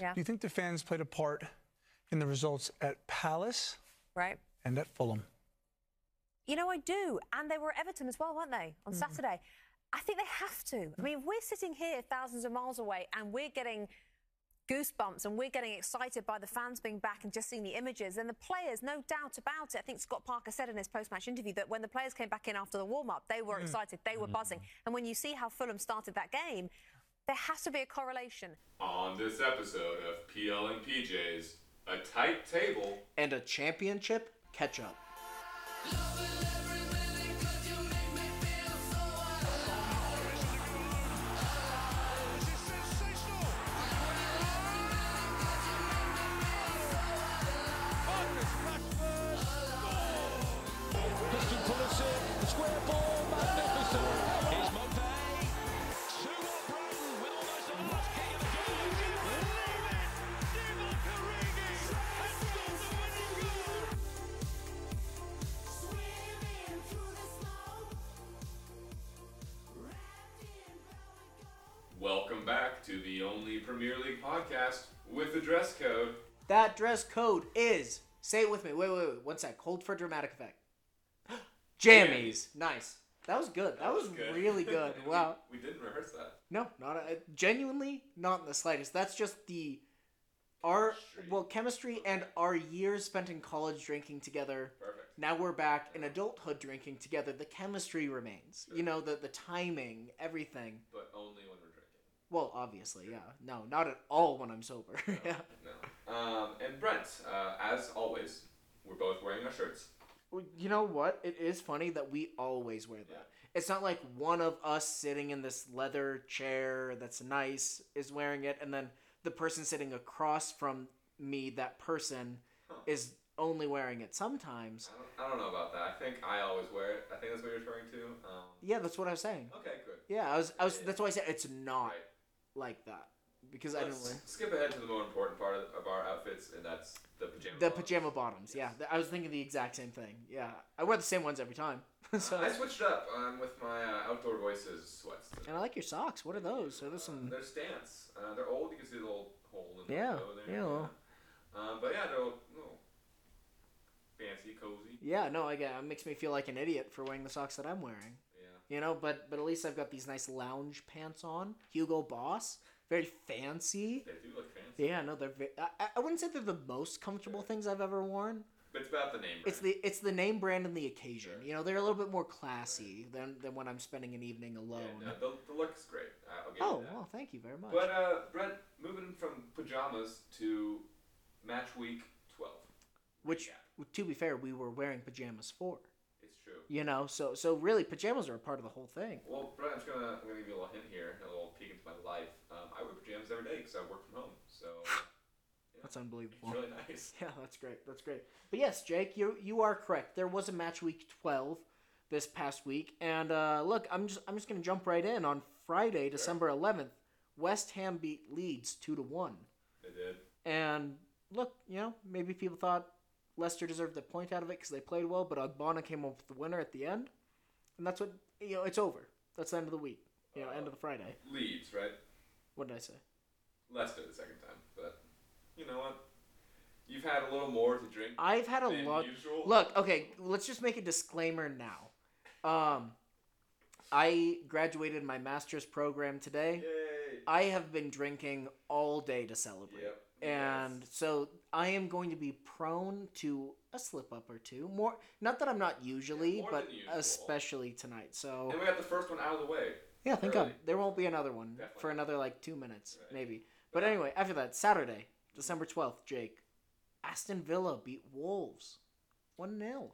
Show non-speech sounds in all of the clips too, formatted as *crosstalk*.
Yeah. Do you think the fans played a part in the results at Palace Right. and at Fulham? You know, I do. And they were at Everton as well, weren't they, on Mm-hmm. Saturday? I think they have to. I mean, we're sitting here thousands of miles away and we're getting goosebumps and we're getting excited by the fans being back and just seeing the images, and the players, no doubt about it. I think Scott Parker said in his post match interview that when the players came back in after the warm up, they Mm. were excited, they were buzzing. And when you see how Fulham started that game, there has to be a correlation. On this episode of PL and PJs, a tight table And a championship catch up. Dress code is. Say it with me. Wait, wait, wait. One sec. Hold for dramatic effect. *gasps* Jammies. Nice. That was good. That, was, good. really *laughs* good. And we- Wow. We, didn't rehearse that. No, not a, genuinely not in the slightest. That's just the our Chemistry. well chemistry and our years spent in college drinking together. Perfect. Now we're back in adulthood drinking together. The chemistry remains. You know the the timing, everything. But only when we're drinking. Well, obviously, yeah. No, not at all when I'm sober. *laughs* yeah. No. Um, and Brent, uh, as always, we're both wearing our shirts. Well, You know what? It is funny that we always wear that. Yeah. It's not like one of us sitting in this leather chair that's nice is wearing it, and then the person sitting across from me, that person, is only wearing it sometimes. I don't, I don't know about that. I think I always wear it. I think that's what you're referring to. Um, Yeah, that's what I was saying. okay, good. Yeah, I was. I was. That's why I said it's not Right. Like that because I Let's didn't wear skip ahead to the more important part of, our outfits, and that's the pajama. the bottoms. pajama bottoms. Yeah, I was thinking the exact same thing. Yeah, I wear the same ones every time. *laughs* so, I switched up um, with my uh, outdoor voices sweats. today. and I like your socks. What are those? Are those some? They're stance. Uh, they're old. You can see the little hole in Yeah, the toe there. yeah, well. Um, but yeah, they're little fancy, cozy. Yeah, no, I get. It makes me feel like an idiot for wearing the socks that I'm wearing. Yeah. You know, but but at least I've got these nice lounge pants on. Hugo Boss, very fancy. They do look fancy. Yeah, no, they're. Ve- I, I- wouldn't say they're the most comfortable things I've ever worn. But it's about the name. Brand. It's the it's the name brand and the occasion. Sure. You know, they're a little bit more classy than than when I'm spending an evening alone. Yeah, no, the, the look's great. I- I'll give oh well, thank you very much. But uh, Brett, moving from pajamas to match week twelve. Which, recap. to be fair, we were wearing pajamas for. You know, so so really, pajamas are a part of the whole thing. Well, Brent, I'm just gonna I'm gonna give you a little hint here, a little peek into my life. Um, I wear pajamas every day because I work from home, so *sighs* That's unbelievable. it's really nice. *laughs* Yeah, that's great. That's great. But yes, Jake, you you are correct. There was a match week twelve this past week, and uh, look, I'm just I'm just gonna jump right in on Friday, December eleventh. West Ham beat Leeds two to one, They did. and look, you know, maybe people thought Leicester deserved the point out of it because they played well, but Ogbonna came up with the winner at the end, and that's what you know. It's over. That's the end of the week. You know, end of the Friday. Leeds, right? What did I say? Leicester the second time, but you know what? You've had a little more to drink. I've had a lot. usual. Look, okay, let's just make a disclaimer now. Um, I graduated my master's program today. Yay! I have been drinking all day to celebrate. Yep. And Yes. so I am going to be prone to a slip up or two. More, not that I'm not usually, Yeah, but especially tonight. So and we got the first one out of the way. yeah, thank God there won't be another one Definitely. for another like two minutes, Right. maybe. But anyway, after that, Saturday, December twelfth, Jake, Aston Villa beat Wolves, one 0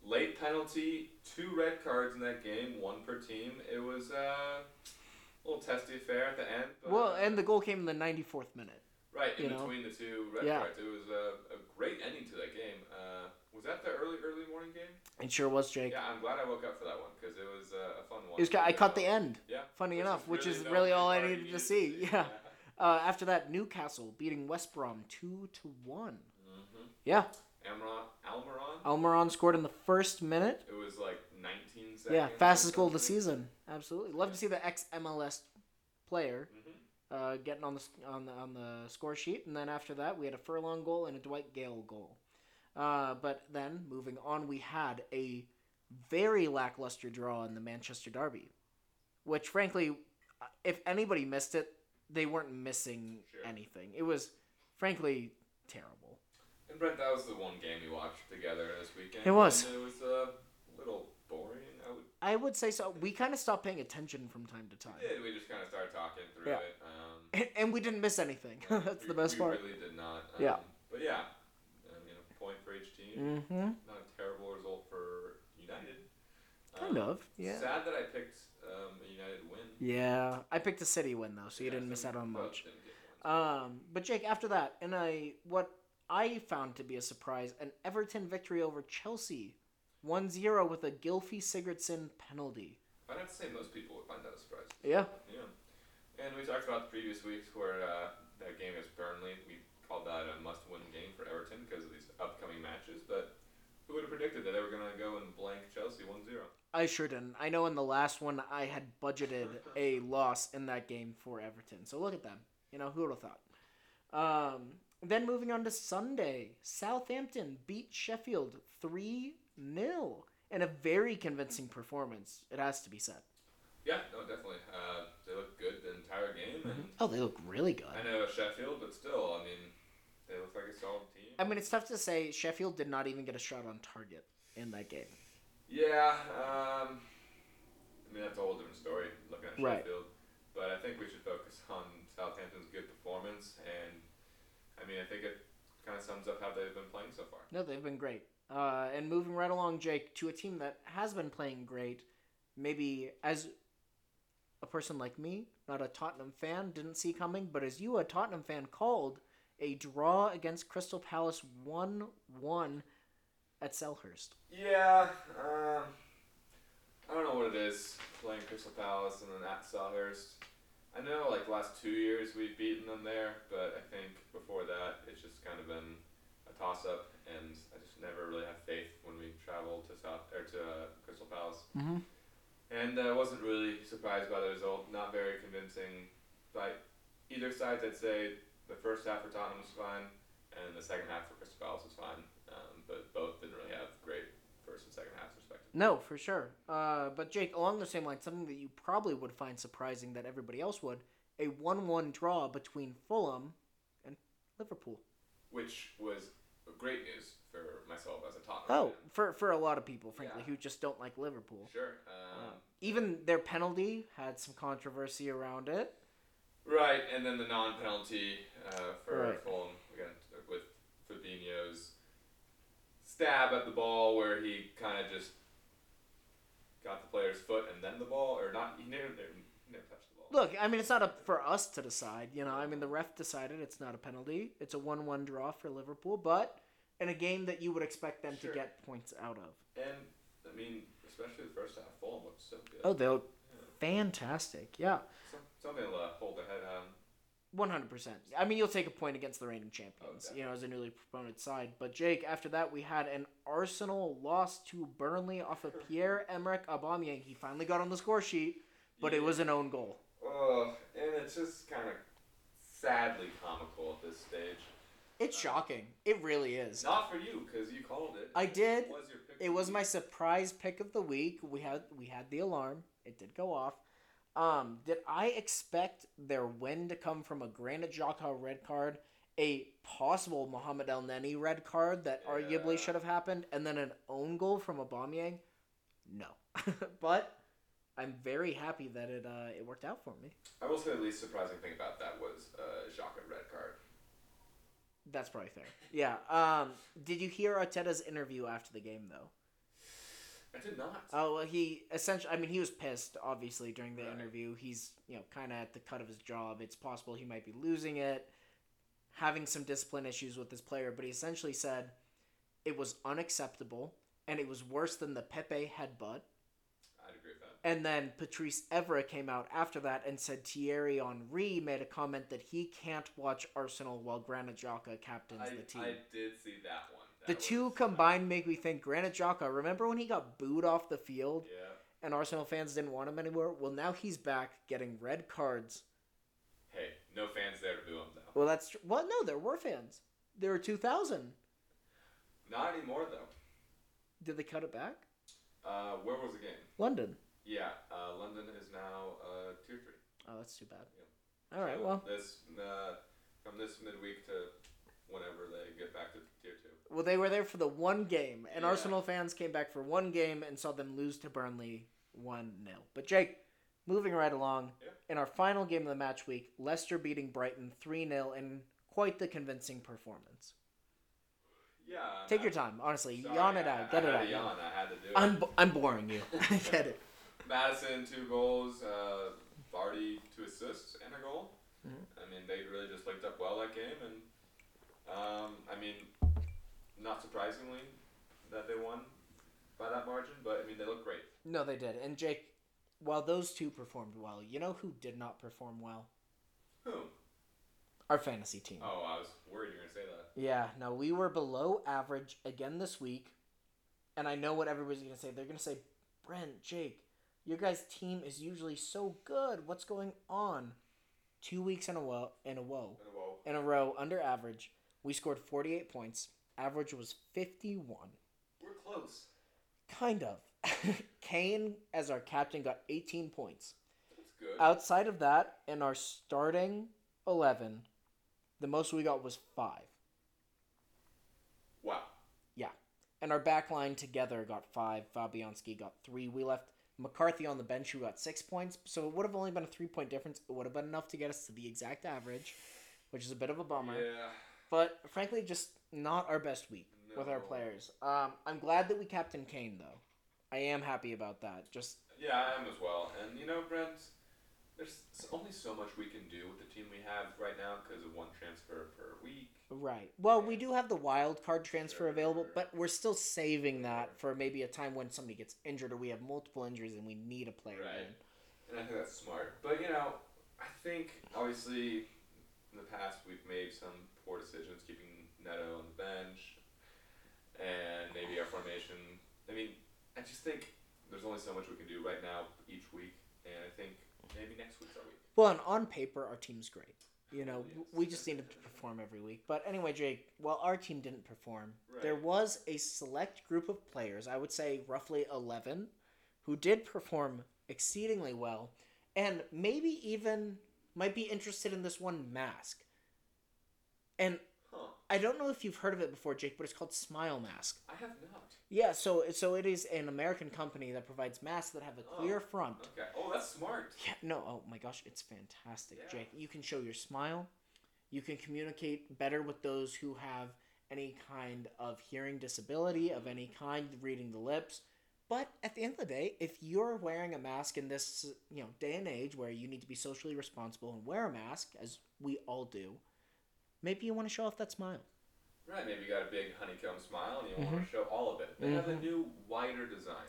Late penalty, two red cards in that game, one per team. It was uh, a little testy affair at the end. But, Well, and the goal came in the ninety fourth minute. Right in know. between the two red Yeah. cards, it was a, a great ending to that game. Uh, was that the early early morning game? It sure was, Jake. Yeah, I'm glad I woke up for that one because it was uh, a fun one. It was, I caught the end. Yeah. Funny which enough, is which is really all I needed to to see. Yeah. *laughs* Uh, after that, Newcastle beating West Brom two to one. hmm Yeah, Almiron, Almiron. Almiron scored in the first minute. It was like 19 seconds. Yeah, fastest goal of the season. Absolutely, love to see the ex MLS player. Uh, getting on the on the on the score sheet, and then after that we had a Furlong goal and a Dwight Gayle goal. Uh, but then moving on, we had a very lackluster draw in the Manchester Derby, which frankly, uh, if anybody missed it, they weren't missing Sure. anything. It was frankly terrible. And Brent, that was the one game we watched together this weekend. It was. It was boring. I would. Say so. We kind of stopped paying attention from time to time, Yeah, we just kind of started talking through Yeah. it. Um, and, *laughs* and we didn't miss anything. *laughs* That's we, the best we part. We really did not. Um, Yeah. But yeah, I mean, a point for each team. Mm-hmm. Not a terrible result for United. Kind Um, of, yeah. Sad that I picked um, a United win. Yeah, I picked a city win though, so you didn't miss out on much. didn't get wins. Um, but Jake, after that, and I what I found to be a surprise, an Everton victory over Chelsea, 1-0 with a Gylfi Sigurdsson penalty. I'd have to say most people would find that a surprise. Yeah. Yeah. And we talked about the previous weeks where uh, that game against Burnley, we called that a must-win game for Everton because of these upcoming matches. But who would have predicted that they were going to go and blank Chelsea 1-0? I sure didn't. I know in the last one I had budgeted a loss in that game for Everton. So look at them. You know, who would have thought? Um, then moving on to Sunday, Southampton beat Sheffield 3 0 and a very convincing performance, it has to be said. Yeah, no, definitely. Uh, they looked good the entire game, and Oh, they look really good. I know Sheffield, but still, I mean, they look like a solid team. I mean, it's tough to say Sheffield did not even get a shot on target in that game. Yeah, um, I mean that's a whole different story looking at Right. Sheffield, but I think we should focus on Southampton's good performance, and I mean I think it kind of sums up how they've been playing so far. No, they've been great. Uh, and moving right along, Jake, to a team that has been playing great, maybe as a person like me, not a Tottenham fan, didn't see coming, but as you, a Tottenham fan, called a draw against Crystal Palace 1 1 at Selhurst. Yeah, um, I don't know what it is playing Crystal Palace and then at Selhurst. I know like the last two years we've beaten them there, but I think before that it's just kind of been a toss up, and never really have faith when we travel to South or to uh, Crystal Palace. Mhm. And I uh, wasn't really surprised by the result. Not very convincing by either side. I'd say the first half for Tottenham was fine, and the second half for Crystal Palace was fine. Um, but both didn't really have great first and second halves, respectively. No, for sure. Uh, but Jake, along the same line, something that you probably would find surprising that everybody else would a 1 1 draw between Fulham and Liverpool. Which was great news for myself as a Tottenham Oh, fan. for, for a lot of people, frankly, Yeah. who just don't like Liverpool. Sure. Um, Even their penalty had some controversy around it. Right, and then the non-penalty uh, for Right. Fulham again with Fabinho's stab at the ball, where he kind of just got the player's foot and then the ball, or not. He never, never, never touched the ball. Look, I mean, it's not up for us to decide. You know, I mean, the ref decided it's not a penalty. It's a 1 1 draw for Liverpool, but in a game that you would expect them Sure. to get points out of. And I mean, especially the first half, Fulham looked so good. Oh, they look fantastic. Yeah. Some, something to uh, hold their head on. One hundred percent. I mean, you'll take a point against the reigning champions, Oh, you know, as a newly promoted side. But Jake, after that, we had an Arsenal loss to Burnley off of Pierre Emerick Aubameyang. He finally got on the score sheet, but it was an own goal. Oh, and it's just kind of sadly comical at this stage. It's shocking. It really is. Not for you, because you called it. I did. It was your pick. It was my surprise pick of the week. We had we had the alarm. It did go off. Um, did I expect their win to come from a Granit Xhaka red card, a possible Mohamed El Neni red card that Yeah. arguably should have happened, and then an own goal from Aubameyang? No, *laughs* but I'm very happy that it uh, it worked out for me. I will say the least surprising thing about that was uh, Xhaka red card. That's probably fair. Yeah. Um, did you hear Arteta's interview after the game though? I did not. Oh well, he essentially. I mean, he was pissed. Obviously, during the Right. interview, he's you know kind of at the cut of his job. It's possible he might be losing it, having some discipline issues with his player. But he essentially said it was unacceptable and it was worse than the Pepe headbutt. I'd agree with that. And then Patrice Evra came out after that and said Thierry Henry made a comment that he can't watch Arsenal while Granit Xhaka captains I, the team. I did see that one. the two combined make me think Granit Xhaka. Remember when he got booed off the field? Yeah. and Arsenal fans didn't want him anymore. Well, now he's back getting red cards. Hey, no fans there to boo him though. Well, that's tr- well, no, there were fans. There were two thousand. Not anymore though. Did they cut it back? Uh, where was the game? London. Yeah, uh, London is now uh, tier three. Oh, that's too bad. Yeah. All right, So well, this uh, from this midweek to whenever they get back to tier two. well, they were there for the one game, and Yeah. Arsenal fans came back for one game and saw them lose to Burnley one 0 But Jake, moving right along, Yeah. in our final game of the match week, Leicester beating Brighton three 0 in quite the convincing performance. Yeah. Take I- your time, honestly. sorry, yawn it I- out. Get I it out. yawn. I had to do it. I'm I'm boring you. *laughs* I get it. Maddison two goals, uh, Vardy two assists and a goal. Mm-hmm. I mean, they really just linked up well that game, and um, I mean, not surprisingly that they won by that margin, but I mean they look great. No, they did. And Jake, while those two performed well, you know who did not perform well? Who? Our fantasy team. Oh, I was worried you were gonna say that. Yeah, no, we were below average again this week. And I know what everybody's going to say. They're going to say, Brent, Jake, your guys' team is usually so good. What's going on? Two weeks in a row, in a row, in a row under average. We scored 48 points. Average was 51. We're close. Kind of. *laughs* Kane, as our captain, got 18 points. That's good. Outside of that, in our starting 11, the most we got was five. wow. Yeah. And our back line together got five. Fabianski got three. We left McCarthy on the bench who got six points. So it would have only been a three point difference. It would have been enough to get us to the exact average, which is a bit of a bummer. Yeah. But frankly, just not our best week with our players. Um, I'm glad that we captain Kane, though. I am happy about that. Just Yeah, I am as well. And you know, Brent, there's only so much we can do with the team we have right now because of one transfer per week. Right. Well, we do have the wild card transfer available, but we're still saving that for maybe a time when somebody gets injured or we have multiple injuries and we need a player Right. in. And I think that's smart. But you know, I think obviously in the past we've made some poor decisions keeping Neto on the bench and maybe our formation. I mean, I just think there's only so much we can do right now each week, and I think maybe next week's our week. Well, and on paper, our team's great. You know, we just need to perform every week. But anyway, Jake, while our team didn't perform, there was a select group of players, I would say roughly 11, who did perform exceedingly well and maybe even might be interested in this one mask. And. I don't know if you've heard of it before, Jake, but it's called Smile Mask. I have not. Yeah, so so it is an American company that provides masks that have a clear Oh. front. Okay. Oh, that's smart. Yeah, no, oh my gosh, it's fantastic, Yeah. Jake. You can show your smile. You can communicate better with those who have any kind of hearing disability of any kind, reading the lips. But at the end of the day, if you're wearing a mask in this, you know, day and age where you need to be socially responsible and wear a mask, as we all do, maybe you want to show off that smile. Right. Maybe you got a big honeycomb smile and you Mm-hmm. want to show all of it. They have a new wider design.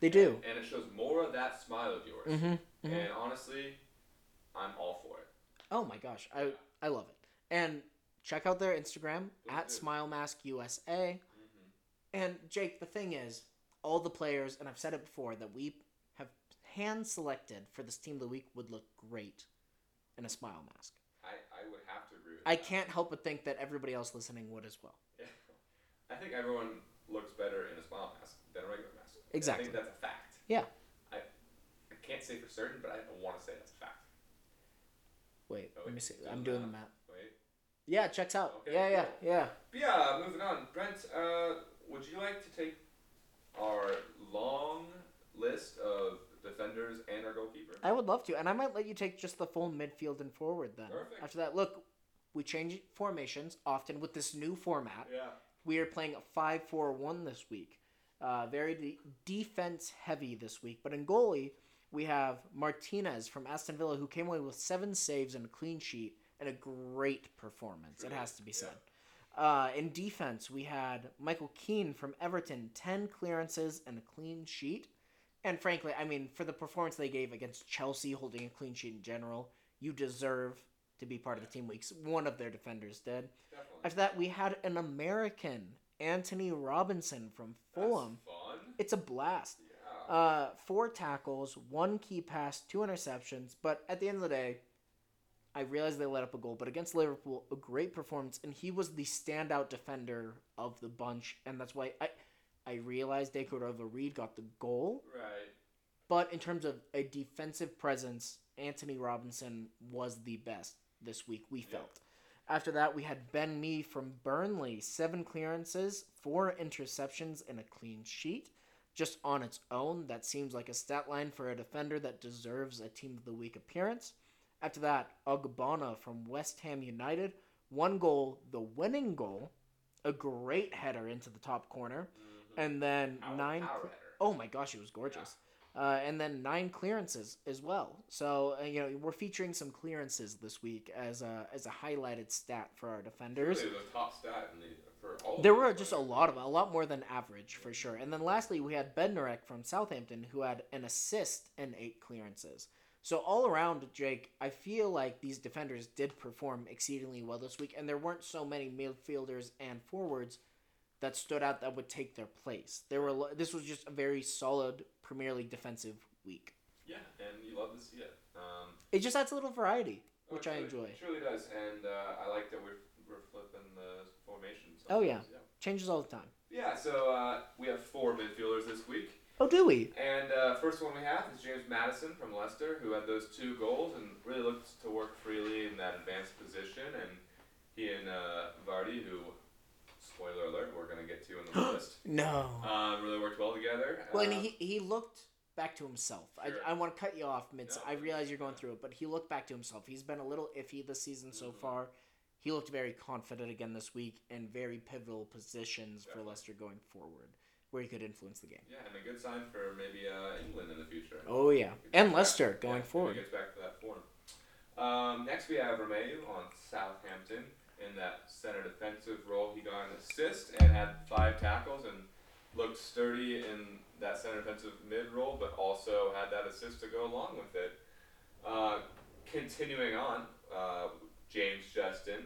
They do. and it shows more of that smile of yours. Mm-hmm. And honestly, I'm all for it. Oh my gosh, I I love it. And check out their Instagram at do. Smile Mask USA. And Jake, the thing is, all the players, and I've said it before, that we have hand selected for this team of the week would look great in a smile mask. I, I would have to I can't help but think that everybody else listening would as well. Yeah. I think everyone looks better in a smile mask than a regular mask. Exactly. I think that's a fact. Yeah. I, I can't say for certain, but I want to say that's a fact. Wait, Oh, let me see. I'm doing the math? Wait. Yeah, checks out. Okay, yeah, yeah, cool. yeah. But yeah, moving on. Brent, uh, would you like to take our long list of defenders and our goalkeeper? I would love to, and I might let you take just the full midfield and forward then. Perfect. After that, look, we change formations often with this new format. Yeah. We are playing a 5 4 1 this week. Uh, very de- defense heavy this week. But in goalie, we have Martinez from Aston Villa, who came away with seven saves and a clean sheet and a great performance, it has to be said. Uh, in defense, we had Michael Keane from Everton, 10 clearances and a clean sheet. And frankly, I mean, for the performance they gave against Chelsea, holding a clean sheet in general, you deserve to be part of the team weeks. One of their defenders did. Definitely. After that, we had an American, Antonee Robinson from Fulham. It's a blast. Yeah. Uh, four tackles, one key pass, two interceptions. But at the end of the day, I realized they let up a goal, but against Liverpool, a great performance, and he was the standout defender of the bunch, and that's why I, I realized De Reed got the goal, Right. but in terms of a defensive presence, Antonee Robinson was the best this week. We felt. After that, we had Ben Mee from Burnley, seven clearances, four interceptions, and a clean sheet. Just on its own, that seems like a stat line for a defender that deserves a Team of the Week appearance. After that, Ogbonna from West Ham United, one goal, the winning goal, a great header into the top corner, mm-hmm. and then Power- nine. cl-. Oh my gosh, it was gorgeous. Uh, and then nine clearances as well. So uh, you know we're featuring some clearances this week as a as a highlighted stat for our defenders. Really the top stat in the, for all. There the were just a lot of a lot more than average for sure. And then lastly, we had Bednarek from Southampton who had an assist and eight clearances. So all around, Jake, I feel like these defenders did perform exceedingly well this week, and there weren't so many midfielders and forwards that stood out that would take their place. There were this was just a very solid Premier League defensive week. Yeah, and you love to see it. Um, It just adds a little variety, oh, which I enjoy. It truly does, and uh, I like that we're we're flipping the formations. Oh, yeah. sometimes, Changes all the time. Yeah. So uh, we have four midfielders this week. Oh, do we? And uh, first one we have is James Maddison from Leicester, who had those two goals and really looked to work freely in that advanced position. And he and uh, Vardy, who, spoiler alert, we're going to get to in the *gasps* list, No. uh, really worked well together. Well, and Uh, he, he looked back to himself. Sure. I, I want to cut you off, mid. No, I realize you're going yeah. through it, but he looked back to himself. He's been a little iffy this season so Mhm. far. He looked very confident again this week in very pivotal positions for Leicester going forward, where he could influence the game. yeah, and a good sign for maybe uh, England in the future. Oh yeah, and Leicester yeah, going maybe forward. Gets back to that form. Um, next, we have Romeu on Southampton in that center defensive role. He got an assist and had five tackles and looked sturdy in that center defensive mid role, but also had that assist to go along with it. Uh, continuing on, uh, James Justin,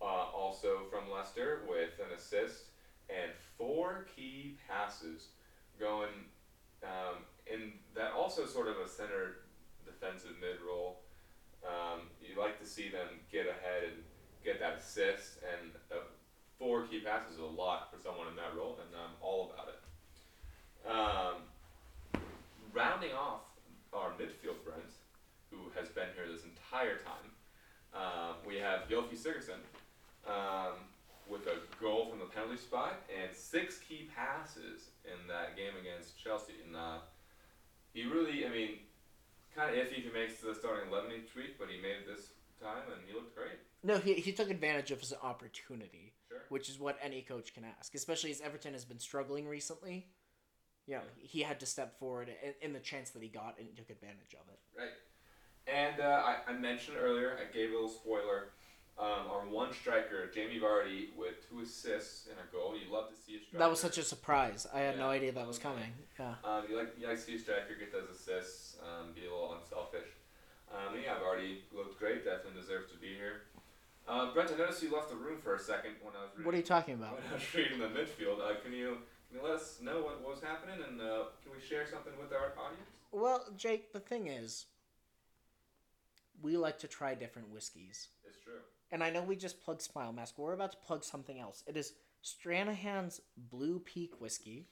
uh, also from Leicester, with an assist and four key passes going um, in that also sort of a center defensive mid role. Um, you like to see them get ahead and get that assist, and uh, four key passes is a lot for someone in that role, and I'm all about it. Um, rounding off our midfield Brent, who has been here this entire time, um, we have Yofi Sigurdsson um, with a goal from the penalty spot and six key passes in that game against Chelsea. And uh, he really, I mean, kind of iffy if he makes the starting 11 each week, but he made it this time and he looked great. No, he, he took advantage of his opportunity, Sure. which is what any coach can ask, especially as Everton has been struggling recently. You know, he had to step forward in, in the chance that he got and took advantage of it. Right. And uh, I, I mentioned earlier, I gave a little spoiler. Um, our one striker, Jamie Vardy, with two assists and a goal. You love to see a striker. That was such a surprise. I had no idea that was coming. Yeah. Um, you like you like to see a striker get those assists, um, be a little unselfish. Um, yeah, Vardy looked great. Definitely deserves to be here. Uh, Brent, I noticed you left the room for a second when I was reading. What are you talking about? When I was reading the midfield, uh, can you can you let us know what, what was happening and uh, can we share something with our audience? Well, Jake, the thing is, we like to try different whiskeys. It's true. And I know we just plugged Smile Mask, but we're about to plug something else. It is Stranahan's Blue Peak Whiskey,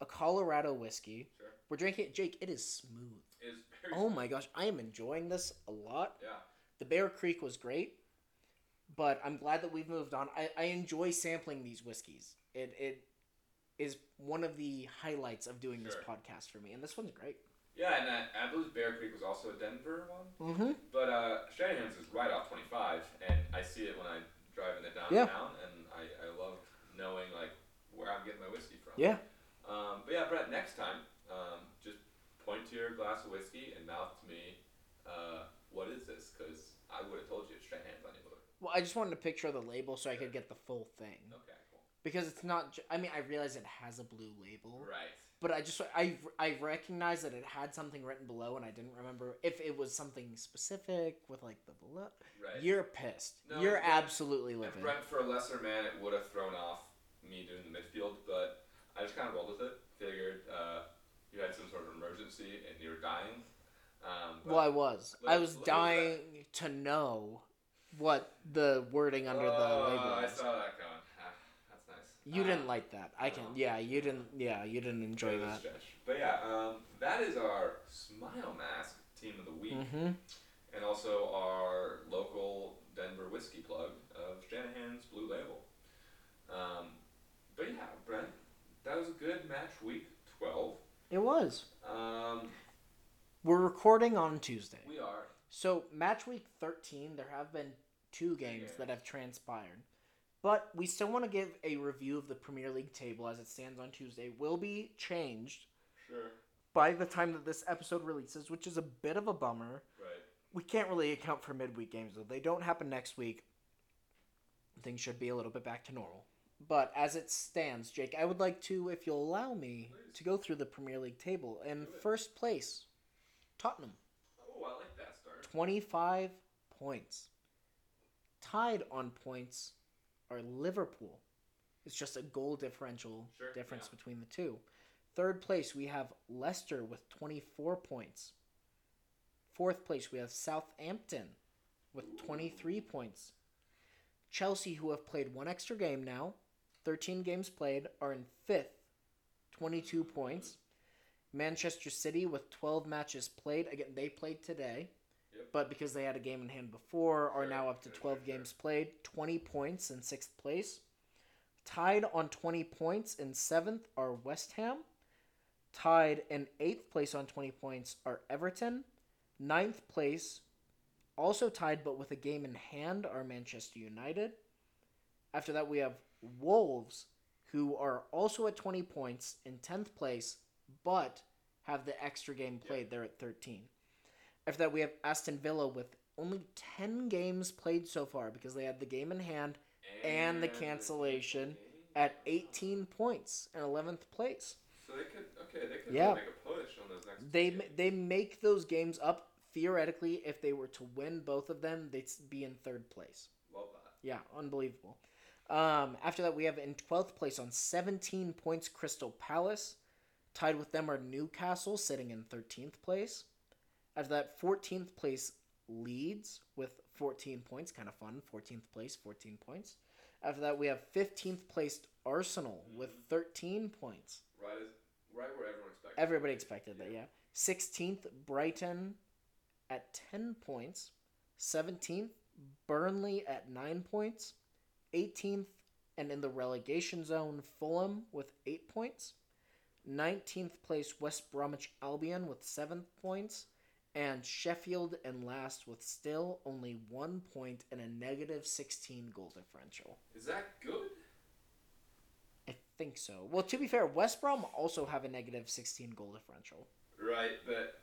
a Colorado whiskey. Sure. We're drinking it. Jake, it is smooth. It's very. Oh my gosh, I am enjoying this a lot. Yeah. The Bear Creek was great, but I'm glad that we've moved on. I, I enjoy sampling these whiskeys. It it is one of the highlights of doing this podcast for me, and this one's great. Yeah, and I, I believe Bear Creek was also a Denver one. Mm-hmm. But uh, Shanahan's is right off 25, and I see it when I drive in the Yeah. downtown, and I, I love knowing like where I'm getting my whiskey from. Yeah. Um, but yeah, Brett, next time, um, just point to your glass of whiskey and mouth to me, uh, what is this? Because I would have told you it's Shanahan's on your book. Well, I just wanted a picture of the label so I could get the full thing Okay, cool. because it's not. Ju- I mean, I realize it has a blue label, Right. but I just I I recognize that it had something written below, and I didn't remember if it was something specific with like the below. Right. You're pissed. No, You're absolutely livid. Brent, for a lesser man, it would have thrown off me doing the midfield, but I just kind of rolled with it. Figured uh, you had some sort of emergency and you were dying. Um, Well, I was. I was look at that. dying to know what the wording under the Oh, label I was. saw that going. Ah, that's nice. You didn't like that. I can. Yeah, you didn't. Yeah, you didn't enjoy that. But yeah, um, that is our Smile Mask team of the week, Mm-hmm. and also our local Denver whiskey plug of Shanahan's Blue Label. Um, but yeah, Brent, that was a good match week twelve. It was. Um, We're recording on Tuesday. we are. So match week thirteen, there have been two games that have transpired, but we still want to give a review of the Premier League table as it stands on Tuesday. Will be changed Sure. by the time that this episode releases, which is a bit of a bummer. Right. We can't really account for midweek games though. They don't happen next week. Things should be a little bit back to normal. But as it stands, Jake, I would like to, if you'll allow me, to go through the Premier League table. In first place, Tottenham, Oh, I like that start. 25 points. Tied on points are Liverpool. It's just a goal differential Sure, difference yeah. between the two. Third place, we have Leicester with 24 points. Fourth place, we have Southampton with 23 points. Chelsea, who have played one extra game now, 13 games played, are in fifth, 22 points. Mm-hmm. Manchester City with 12 matches played. Again, they played today, Yep. but because they had a game in hand before, are Sure, now up to sure, 12 sure, games played, 20 points in sixth place. Tied on 20 points in seventh are West Ham. Tied in eighth place on 20 points are Everton. Ninth place, also tied but with a game in hand, are Manchester United. After that, we have Wolves, who are also at 20 points in 10th place, but have the extra game played. They're at 13. After that, we have Aston Villa with only 10 games played so far because they had the game in hand and the cancellation at 18 points in 11th place. So they could okay, they could Yeah. make a push on those next. They games. they make those games up theoretically if they were to win both of them, they'd be in third place. love that. Yeah, unbelievable. Um, after that, we have in 12th place on 17 points Crystal Palace. Tied with them are Newcastle, sitting in 13th place. After that, 14th place Leeds with 14 points. Kind of fun. 14th place, 14 points. After that, we have 15th placed Arsenal mm-hmm. with 13 points. Right right where everyone expected. Everybody expected that, yeah. 16th, Brighton at 10 points. 17th, Burnley at 9 points. 18th, and in the relegation zone, Fulham with 8 points. 19th place, West Bromwich Albion with 7 points. And Sheffield in last with still only 1 point and a negative 16 goal differential. Is that good? I think so. Well, to be fair, West Brom also have a negative 16 goal differential. Right, but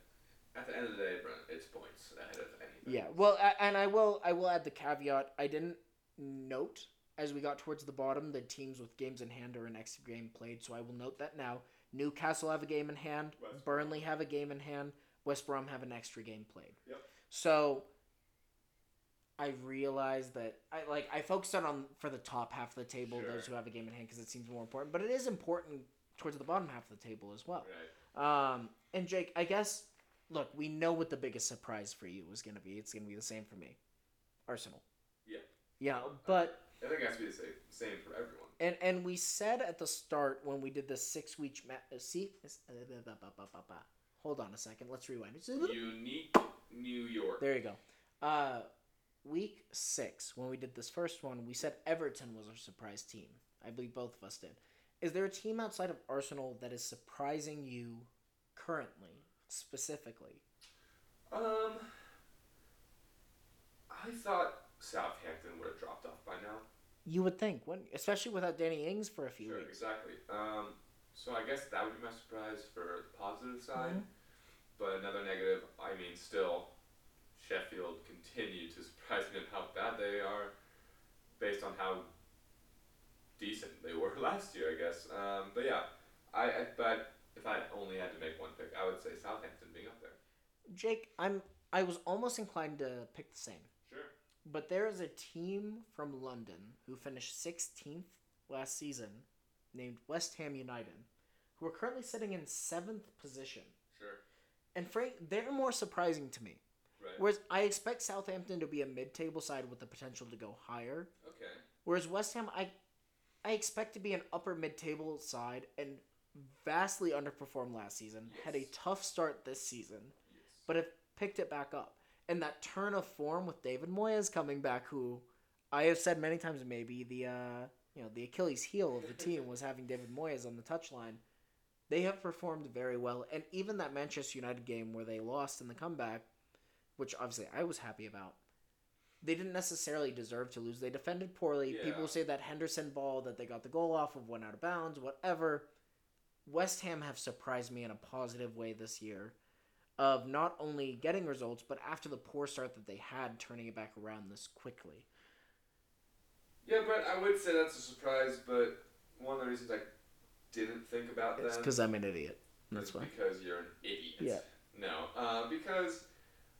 at the end of the day, Brent, it's points ahead of anything. Yeah, well, and I will I will add the caveat. I didn't note as we got towards the bottom the teams with games in hand or an extra game played, so I will note that now. Newcastle have a game in hand. West Burnley have a game in hand. West Brom have an extra game played. Yep. So I realized that I like I focused on for the top half of the table Sure. those who have a game in hand because it seems more important, but it is important towards the bottom half of the table as well. Right. Um, and Jake, I guess, look, we know what the biggest surprise for you was going to be. It's going to be the same for me, Arsenal. Yeah. Yeah, but I think it has to be the same, same for everyone. and and we said at the start when we did the six week ma- uh, see, hold on a second, let's rewind. Unique New York. There you go. Uh, week six, when we did this first one, we said Everton was our surprise team. I believe both of us did. Is there a team outside of Arsenal that is surprising you currently, specifically? Um, I thought Southampton would have dropped off by now. You would think, wouldn't, especially without Danny Ings for a few Sure, weeks. exactly. Um, so I guess that would be my surprise for the positive side. Mm-hmm. But another negative, I mean, still, Sheffield continued to *laughs* surprise me in how bad they are, based on how decent they were *laughs* last year, I guess. Um, but yeah, I, I but if I only had to make one pick, I would say Southampton being up there. Jake, I'm I was almost inclined to pick the same, Sure. but there is a team from London who finished 16th last season, named West Ham United, who are currently sitting in seventh position. Sure. and Frank, they're more surprising to me. Right. Whereas I expect Southampton to be a mid-table side with the potential to go higher. okay. Whereas West Ham, I, I expect to be an upper mid-table side and vastly underperformed last season. Had a tough start this season, Yes. but have picked it back up. And that turn of form with David Moyes coming back, who I have said many times, maybe the uh, you know the Achilles heel of the *laughs* team was having David Moyes on the touchline. They have performed very well, and even that Manchester United game where they lost in the comeback, which obviously I was happy about. They didn't necessarily deserve to lose. They defended poorly. Yeah. People say that Henderson ball that they got the goal off of went out of bounds, whatever. West Ham have surprised me in a positive way this year of not only getting results, but after the poor start that they had, turning it back around this quickly. Yeah, but I would say that's a surprise. But one of the reasons I didn't think about It's because I'm an idiot. That's why. because you're an idiot. Yeah. No, uh, because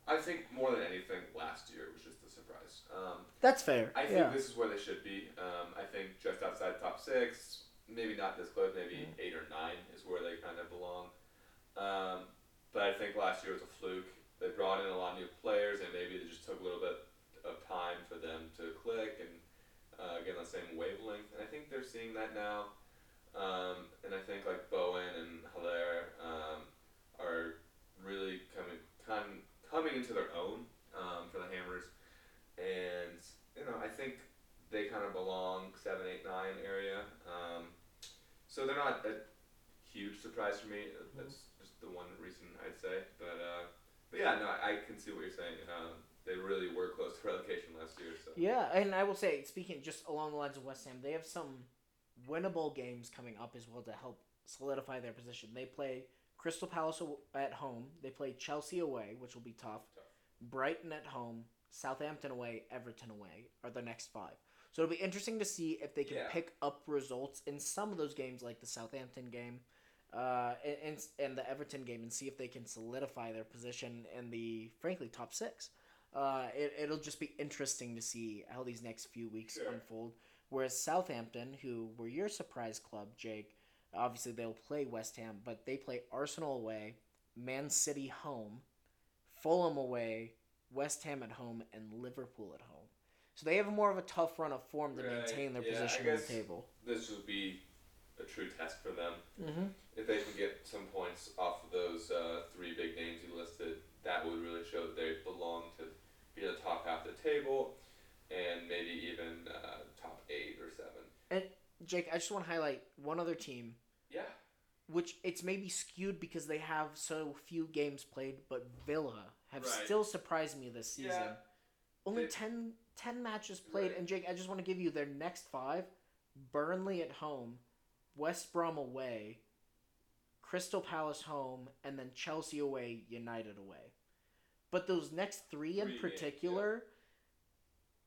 I think more than anything, last year was just a surprise. Um, That's fair. I think yeah. this is where they should be. Um, I think just outside top six, maybe not this close, maybe Mm. eight or nine is where they kind of belong. Um, but I think last year was a fluke. They brought in a lot of new players, and maybe they just took a little bit of time for them to click and uh, get on the same wavelength. And I think they're seeing that now. Um, and I think like Bowen and Hilaire um, are really coming com- coming into their own um, for the Hammers, and you know I think they kind of belong seven, eight, nine area. Um, so they're not a huge surprise for me. That's just the one reason I'd say. But uh, but yeah, no, I, I can see what you're saying. Um, they really were close to *laughs* relegation last year. So Yeah, and I will say, speaking just along the lines of West Ham, they have some winnable games coming up as well to help solidify their position. They play Crystal Palace at home. They play Chelsea away, which will be tough. Tough. Brighton at home, Southampton away, Everton away are the next five. So it'll be interesting to see if they can Yeah. pick up results in some of those games, like the Southampton game, uh, and, and and the Everton game, and see if they can solidify their position in the frankly top six. Uh, it, it'll just be interesting to see how these next few weeks Sure. unfold. Whereas Southampton, who were your surprise club, Jake, obviously they'll play West Ham, but they play Arsenal away, Man City home, Fulham away, West Ham at home, and Liverpool at home. So they have more of a tough run of form to Right, maintain their yeah, position on the table. this will be a true test for them. Mm-hmm. If they can get some points off of those uh, three big names you listed, that would really show that they belong to be the top half of the table, and maybe even uh, top eight or seven. And Jake, I just want to highlight one other team, Yeah. which it's maybe skewed because they have so few games played, but Villa have Right. still surprised me this season. Yeah. Only They- 10, 10 matches played, Right. and Jake, I just want to give you their next five: Burnley at home, West Brom away, Crystal Palace home, and then Chelsea away, United away. But those next three in Three games, particular,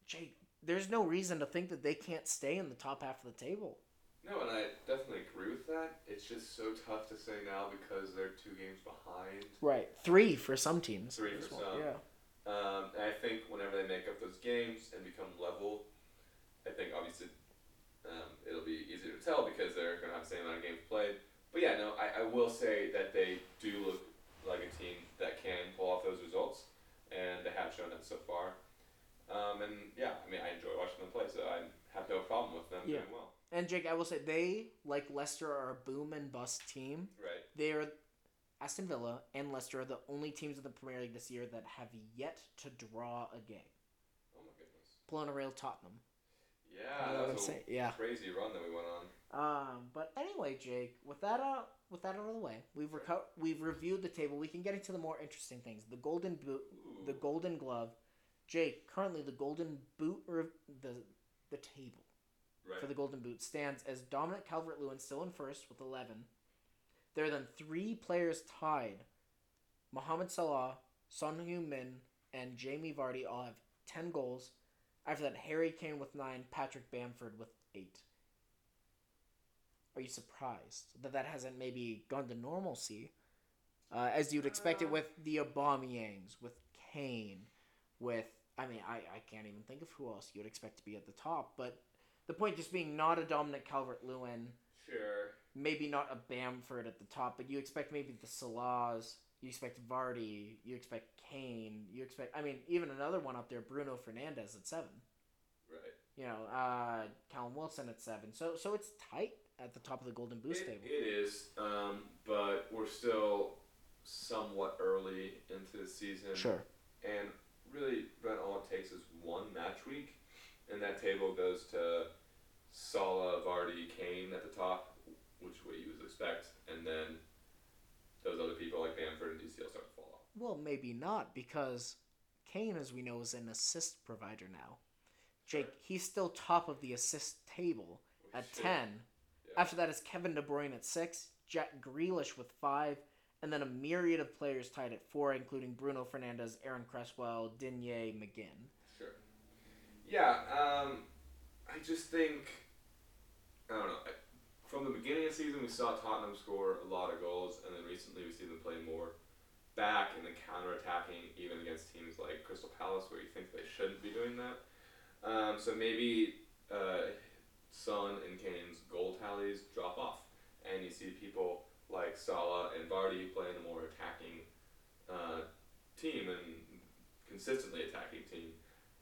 Jake, there's no reason to think that they can't stay in the top half of the table. No, and I definitely agree with that. It's just so tough to say now because they're two games behind. Right, three for some teams. Three for some. Yeah. Um, and I think whenever they make up those games and become level, I think obviously um, it'll be easier to tell because they're going to have the same amount of games played. But yeah, no, I, I will say that they do look like a team that can pull off those results, and they have shown that so far. Um, and yeah, I mean, I enjoy watching them play, so I have no problem with them Yeah. doing well. And Jake, I will say they, like Leicester, are a boom and bust team. Right. They are Aston Villa and Leicester are the only teams in the Premier League this year that have yet to draw a game. Oh my goodness. Pulling a real Tottenham. Yeah, You know that was a? Yeah. crazy run that we went on. Um, but anyway, Jake, with that out, with that out of the way, we've reco- we've reviewed the table. We can get into the more interesting things. The Golden Boot, Ooh. the Golden Glove. Jake, currently the Golden Boot, re- the the table right. for the Golden Boot stands as Dominic Calvert-Lewin still in first with 11. There are then three players tied. Mohamed Salah, Son Heung-min, and Jamie Vardy all have 10 goals. After that, Harry Kane with 9, Patrick Bamford with 8. Are you surprised that that hasn't maybe gone to normalcy? Uh, as you'd expect it Uh. with the Aubameyangs, with Kane, with I mean I, I can't even think of who else you'd expect to be at the top, but the point just being not a dominant Calvert Lewin, Sure. maybe not a Bamford at the top, but you expect maybe the Salahs, You expect Vardy. You expect Kane. You expect. I mean, even another one up there, Bruno Fernandes at seven. Right. You know, uh, Callum Wilson at seven. So so it's tight at the top of the Golden Boot It, table. it is, um, but we're still somewhat early into the season. Sure. And really, Ben, all it takes is one match week, and that table goes to Salah, Vardy, Kane at the top, which way you would expect, and then those other people like Bamford and DCL start to fall off. Well, maybe not because Kane, as we know, is an assist provider now. Jake, he's still top of the assist table at Shit. ten. Yeah. After that is Kevin De Bruyne at six, Jack Grealish with five, and then a myriad of players tied at four, including Bruno Fernandes, Aaron Cresswell, Digne, McGinn. Sure. Yeah, um, I just think I don't know. I, from the beginning of the season, we saw Tottenham score a lot of goals, and then recently we see them play more back and then counter-attacking, even against teams like Crystal Palace, where you think they shouldn't be doing that. Um, so maybe uh, Son and Kane's goal tallies drop off, and you see people like Salah and Vardy playing a more attacking uh, team and consistently attacking team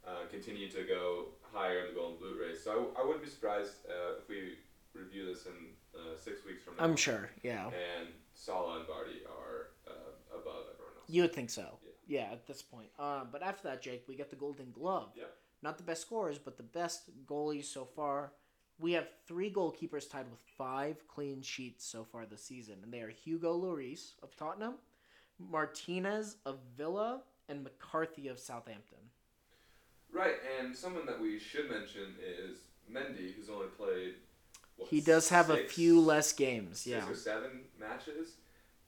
uh, continue to go higher in the Golden Boot race. So I, I wouldn't be surprised uh, if we review this in uh, six weeks from now. I'm sure, yeah. And Salah and Vardy are uh, above everyone else. You would think so. Yeah, at this point. Um, but after that, Jake, we get the Golden Glove. Yep. Not the best scorers, but the best goalies so far. We have three goalkeepers tied with five clean sheets so far this season, and they are Hugo Lloris of Tottenham, Martinez of Villa, and McCarthy of Southampton. Right, and someone that we should mention is Mendy, who's only played. What, He does have a few less games, Yeah, six or seven matches,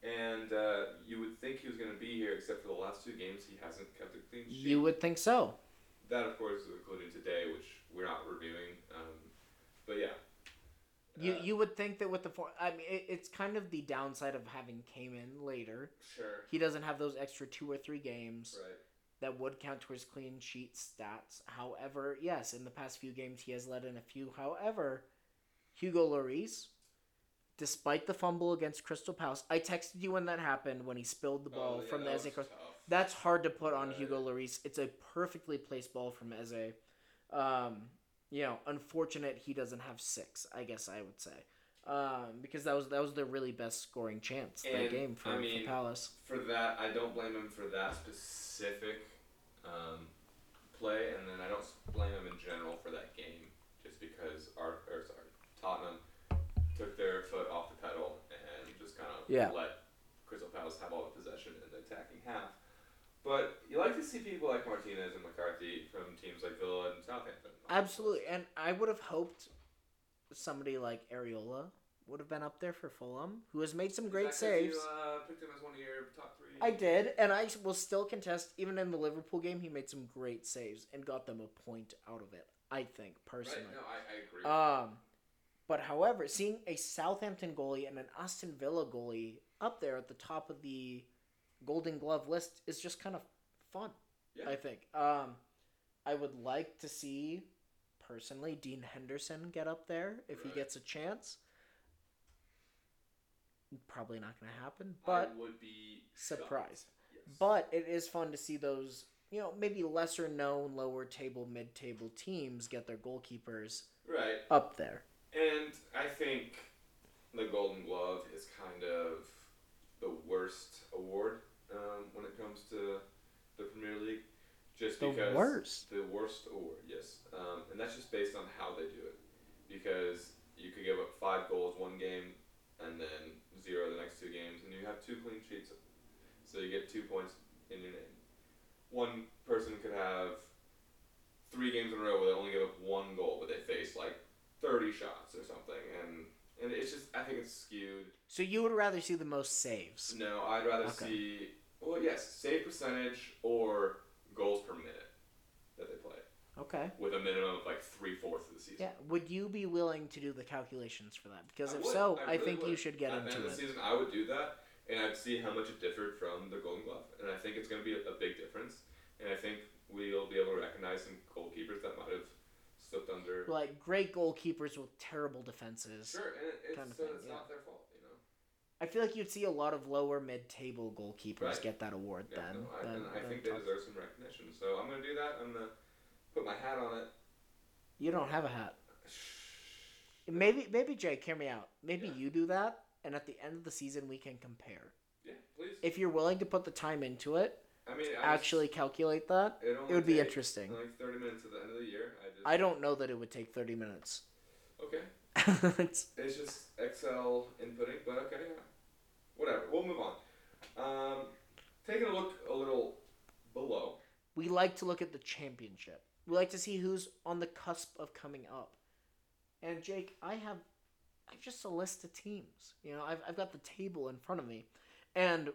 and uh, you would think he was going to be here, except for the last two games, he hasn't kept a clean sheet. You would think so. That, of course, is including today, which we're not reviewing. Um, but yeah. You Uh, you would think that with the four, I mean, it, it's kind of the downside of having came in later. Sure. He doesn't have those extra two or three games. Right. that would count towards clean sheet stats. However, yes, in the past few games he has let in a few. However, Hugo Lloris, despite the fumble against Crystal Palace, I texted you when that happened when he spilled the ball Oh, yeah, from the that Eze cross. That's hard to put on Right. Hugo Lloris. It's a perfectly placed ball from Eze. Um, you know, unfortunate he doesn't have six. I guess I would say. Um, because that was that was the really best scoring chance that And, game for, I mean, for Palace. For that, I don't blame him for that specific um, play, and then I don't blame him in general for that game, just because our sorry, Tottenham took their foot off the pedal and just kind of Yeah. let Crystal Palace have all the possession in the attacking half. But you like to see people like Martinez and McCarthy from teams like Villa and Southampton. Absolutely, and I would have hoped somebody like Areola would have been up there for Fulham, who has made some great saves. You uh, picked him as one of your top three. I did, and I will still contest. Even in the Liverpool game, he made some great saves and got them a point out of it. I think Right? personally. No, I, I agree. Um, but however, seeing a Southampton goalie and an Aston Villa goalie up there at the top of the Golden Glove list is just kind of fun. Yeah. I think. Um, I would like to see, personally, Dean Henderson get up there if he gets a chance. Probably not going to happen, but I would be surprised. Yes. But it is fun to see those, you know, maybe lesser known, lower table, mid table teams get their goalkeepers right. up there. And I think the Golden Glove is kind of the worst award um, when it comes to the Premier League. Just The because worst? the worst award, yes, um, and that's just based on how they do it. Because you could give up five goals one game, and then zero the next two games, and you have two clean sheets, so you get two points in your name. One person could have three games in a row where they only give up one goal, but they face 30 shots or something and and it's just I think it's skewed. So you would rather see the most saves? No, I'd rather Okay. see well yes, save percentage or goals per minute that they play Okay. with a minimum of like three fourths of the season. Yeah. Would you be willing to do the calculations for that? Because I if would, so, I, really think you should get At the into end of it. the season, I would do that, and I'd see how much it differed from the Golden Glove, and I think it's going to be a, a big difference. And I think we'll be able to recognize some goalkeepers that might have slipped under. Like great goalkeepers with terrible defenses. Sure, and it's, kind of so thing, it's yeah. not their fault, you know. I feel like you'd see a lot of lower mid-table goalkeepers Right. get that award Yeah, then. no, I, and I than think they deserve some recognition. So I'm gonna do that. I'm gonna put my hat on it. You don't have a hat. *sighs* Maybe, maybe Jake, hear me out. Maybe Yeah. you do that, and at the end of the season we can compare. Yeah, please. If you're willing to put the time into it, I mean, I actually calculate that, it, it would be interesting. Like 30 minutes at the end of the year. I just I don't know that it would take 30 minutes. okay. It's- *laughs* It's just Excel inputting, but okay, yeah. Whatever. We'll move on. Um, taking a look a little below. we like to look at the championship. We like to see who's on the cusp of coming up. And Jake, I have I've just a list of teams. You know, I've, I've got the table in front of me. And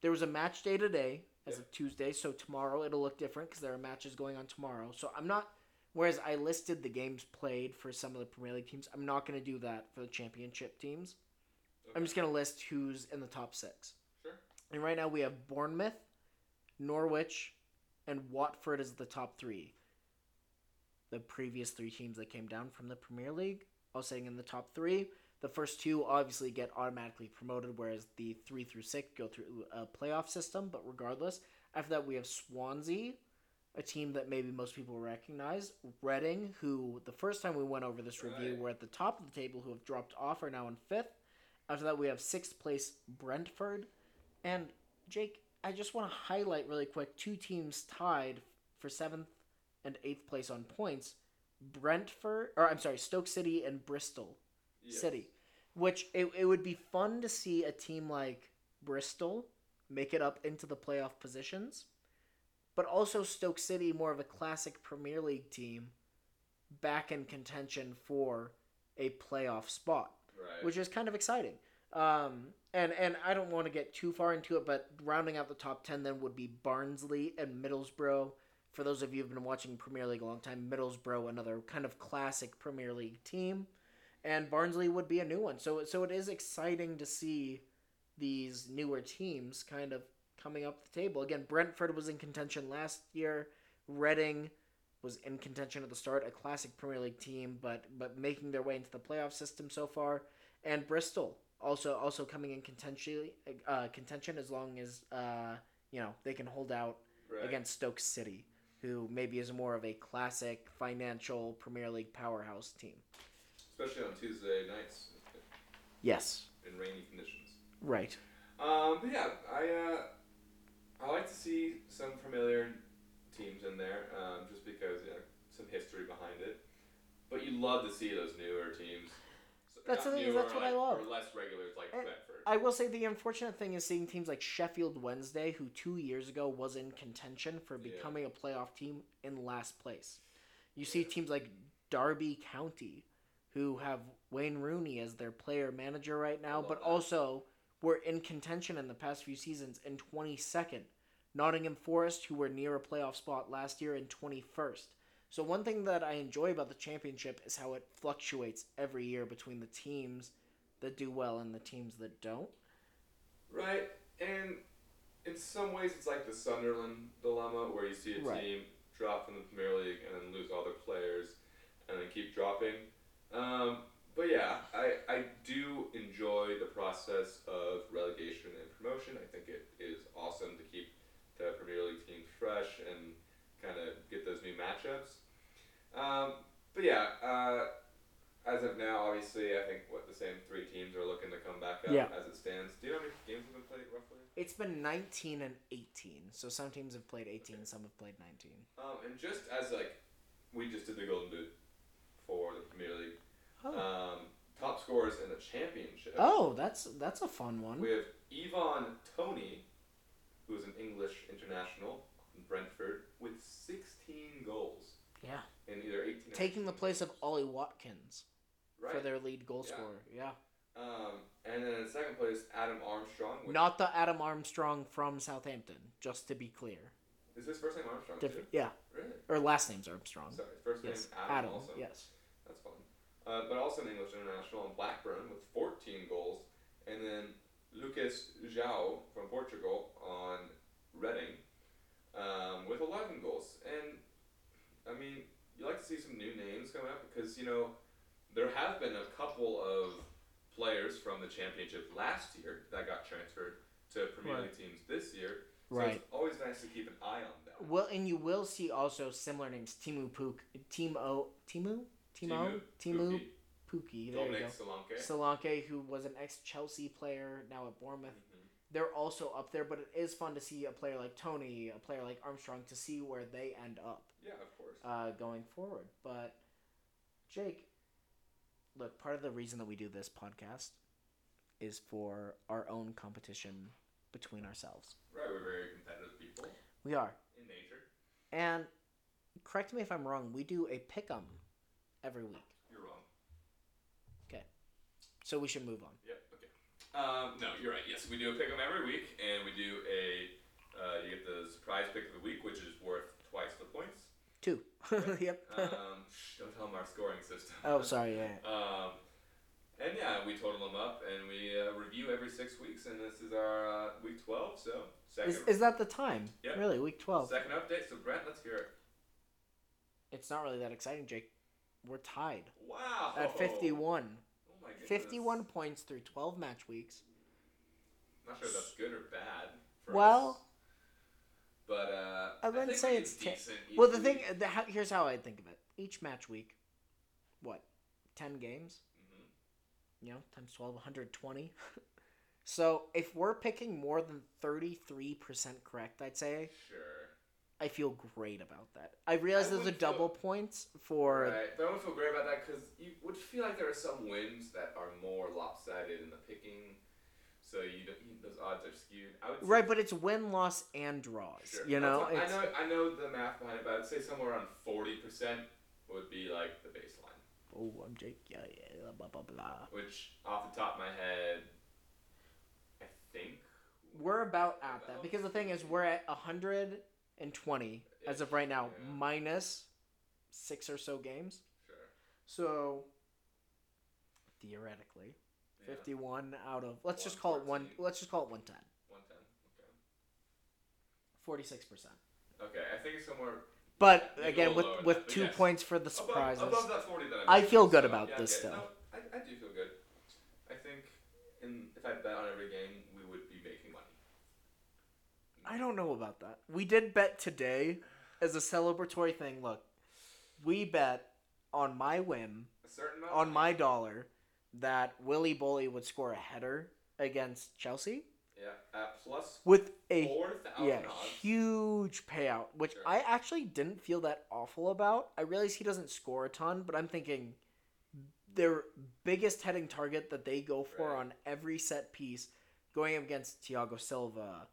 there was a match day today as of Tuesday, so tomorrow it'll look different because there are matches going on tomorrow. So I'm not whereas I listed the games played for some of the Premier League teams, I'm not going to do that for the championship teams. I'm just going to list who's in the top 6. Sure. And right now we have Bournemouth, Norwich, and Watford as the top three. The previous three teams that came down from the Premier League, all sitting in the top three. The first two obviously get automatically promoted, whereas the three through six go through a playoff system. But regardless, after that we have Swansea, a team that maybe most people recognize. Reading, who the first time we went over this review Right. were at the top of the table, who have dropped off, are now in fifth. After that, we have sixth place Brentford. And Jake, I just want to highlight really quick two teams tied for seventh and eighth place on points. Brentford, or I'm sorry, Stoke City and Bristol Yes. City. Which it, it would be fun to see a team like Bristol make it up into the playoff positions. But also Stoke City, more of a classic Premier League team, back in contention for a playoff spot Right. which is kind of exciting. Um, and and I don't want to get too far into it, but rounding out the top ten then would be Barnsley and Middlesbrough. For those of you who've been watching Premier League a long time, Middlesbrough another kind of classic Premier League team, and Barnsley would be a new one. So so it is exciting to see these newer teams kind of coming up the table. Again, Brentford was in contention last year. Reading was in contention at the start, a classic Premier League team, but but making their way into the playoff system so far. And Bristol also also coming in contention uh, contention as long as uh, you know they can hold out Right. against Stoke City, who maybe is more of a classic financial Premier League powerhouse team. Especially on Tuesday nights Yes, in rainy conditions. right. Um, but yeah, I uh, I like to see some familiar teams in there, um, just because you know, some history behind it. But you love to see those newer teams. So- That's not the thing, newer, that's what I like, love. Or less regulars like And Bedford. I will say the unfortunate thing is seeing teams like Sheffield Wednesday, who two years ago was in contention for Yeah. becoming a playoff team, in last place. You see teams like Derby County, who have Wayne Rooney as their player manager right now, but that. also were in contention in the past few seasons in 22nd. Nottingham Forest, who were near a playoff spot last year, in 21st. So one thing that I enjoy about the championship is how it fluctuates every year between the teams that do well and the teams that don't. Right, and in some ways it's like the Sunderland dilemma, where you see a Right. team drop from the Premier League and then lose all their players, and then keep dropping. Um, but yeah, I, I do enjoy the process of relegation and promotion. I think it is awesome to keep the Premier League teams fresh and kind of get those new matchups. Um, but yeah, uh, as of now, obviously, I think what the same three teams are looking to come back up Yeah. as it stands. Do you know how many games have been played roughly? It's been 19 and 18. So some teams have played 18, some have played 19. Um, and just as like we just did the Golden Boot for the Premier League, Oh, um, top scorers in the championship. oh that's that's a fun one. We have Ivan Toney, who is an English international in Brentford, with 16 goals Yeah. in either 18 Taking the 19 place of. Ollie Watkins right. for their lead goal Yeah. scorer. Yeah. Um, and then in second place, Adam Armstrong. Not the Adam Armstrong from Southampton, just to be clear. is his first name Armstrong? Different. Too? Yeah. Really? Or last name's Armstrong. Sorry, first Yes. name Adam. Adam. Also. Yes. That's fun. Uh, but also an English international in Blackburn with 14 goals. And then Lucas João from Portugal on Reading um, with 11 goals. And, I mean, you like to see some new names coming up because, you know, there have been a couple of players from the championship last year that got transferred to Premier Right. League teams this year. So Right. it's always nice to keep an eye on them. Well, and you will see also similar names: Timu Puk, Timo, Timu, Timo, Timu, Pukki, Pookie. There you Dominic go. Solanke. Solanke, who was an ex-Chelsea player, now at Bournemouth. Mhm. They're also up there, but it is fun to see a player like Toney, a player like Armstrong, to see where they end up Yeah, of course. uh, going forward. But Jake, look, part of the reason that we do this podcast is for our own competition between ourselves. right, we're very competitive people We are. in nature. And correct me if I'm wrong, we do a pick'em every week. You're wrong. Okay. So we should move on. Yep. Okay. Um, no, you're right. Yes, we do a pick 'em every week, and we do a. Uh, you get the surprise pick of the week, which is worth twice the points. Two. yep. *laughs* Um, shh, don't tell them our scoring system. oh, sorry. Yeah. *laughs* Um, and yeah, we total them up, and we uh, review every six weeks, and this is our uh, week twelve. So second, Is, is that the time? Yep. Really? Week 12. second update. So Brent, let's hear it. It's not really that exciting, Jake. We're tied Wow. at 51. Oh my goodness. 51 points through 12 match weeks. I'm Not sure if that's good or bad. For Well- us. But uh, I wouldn't think say it's did te- decent each Well, the thing, the, how, here's how I think of it. Each match week, what, 10 games? Mhm. You know, times 12, 120. *laughs* so if we're picking more than 33% correct, I'd say, Sure. I feel great about that. I realize I there's a feel- double points for. Right, but I don't feel great about that because you would feel like there are some wins that are more lopsided in the picking, so you you, those odds are skewed. I would say, Right, but it's win, loss, and draws. Sure. You know, That's it's, what- I know, I know the math behind it, but I'd say somewhere around forty percent would be like the baseline. oh, I'm Jake. Yeah, yeah, blah blah blah. Which, off the top of my head, I think We're about at that because the thing is, we're at 120 as of right now, Yeah. minus six or so games. sure. So theoretically, Yeah. 51 out of let's just call it one. Let's just call it 110. One ten. Okay. 46 percent. Okay, I think it's somewhere But again, with with that, two yes. points for the surprises. above that forty that I mentioned, feel good so, about yeah, this okay. still. No, I, I do feel good. I think in if I bet on every game, we would be making money. I don't know about that. We did bet today as a celebratory thing. Look, we bet on my whim, A certain amount. on my dollar, that Willy Boly would score a header against Chelsea yeah, at plus with a four thousand yeah odds. huge payout, which Sure. I actually didn't feel that awful about. I realize he doesn't score a ton, but I'm thinking their biggest heading target that they go for Right. on every set piece, going against Thiago Silva.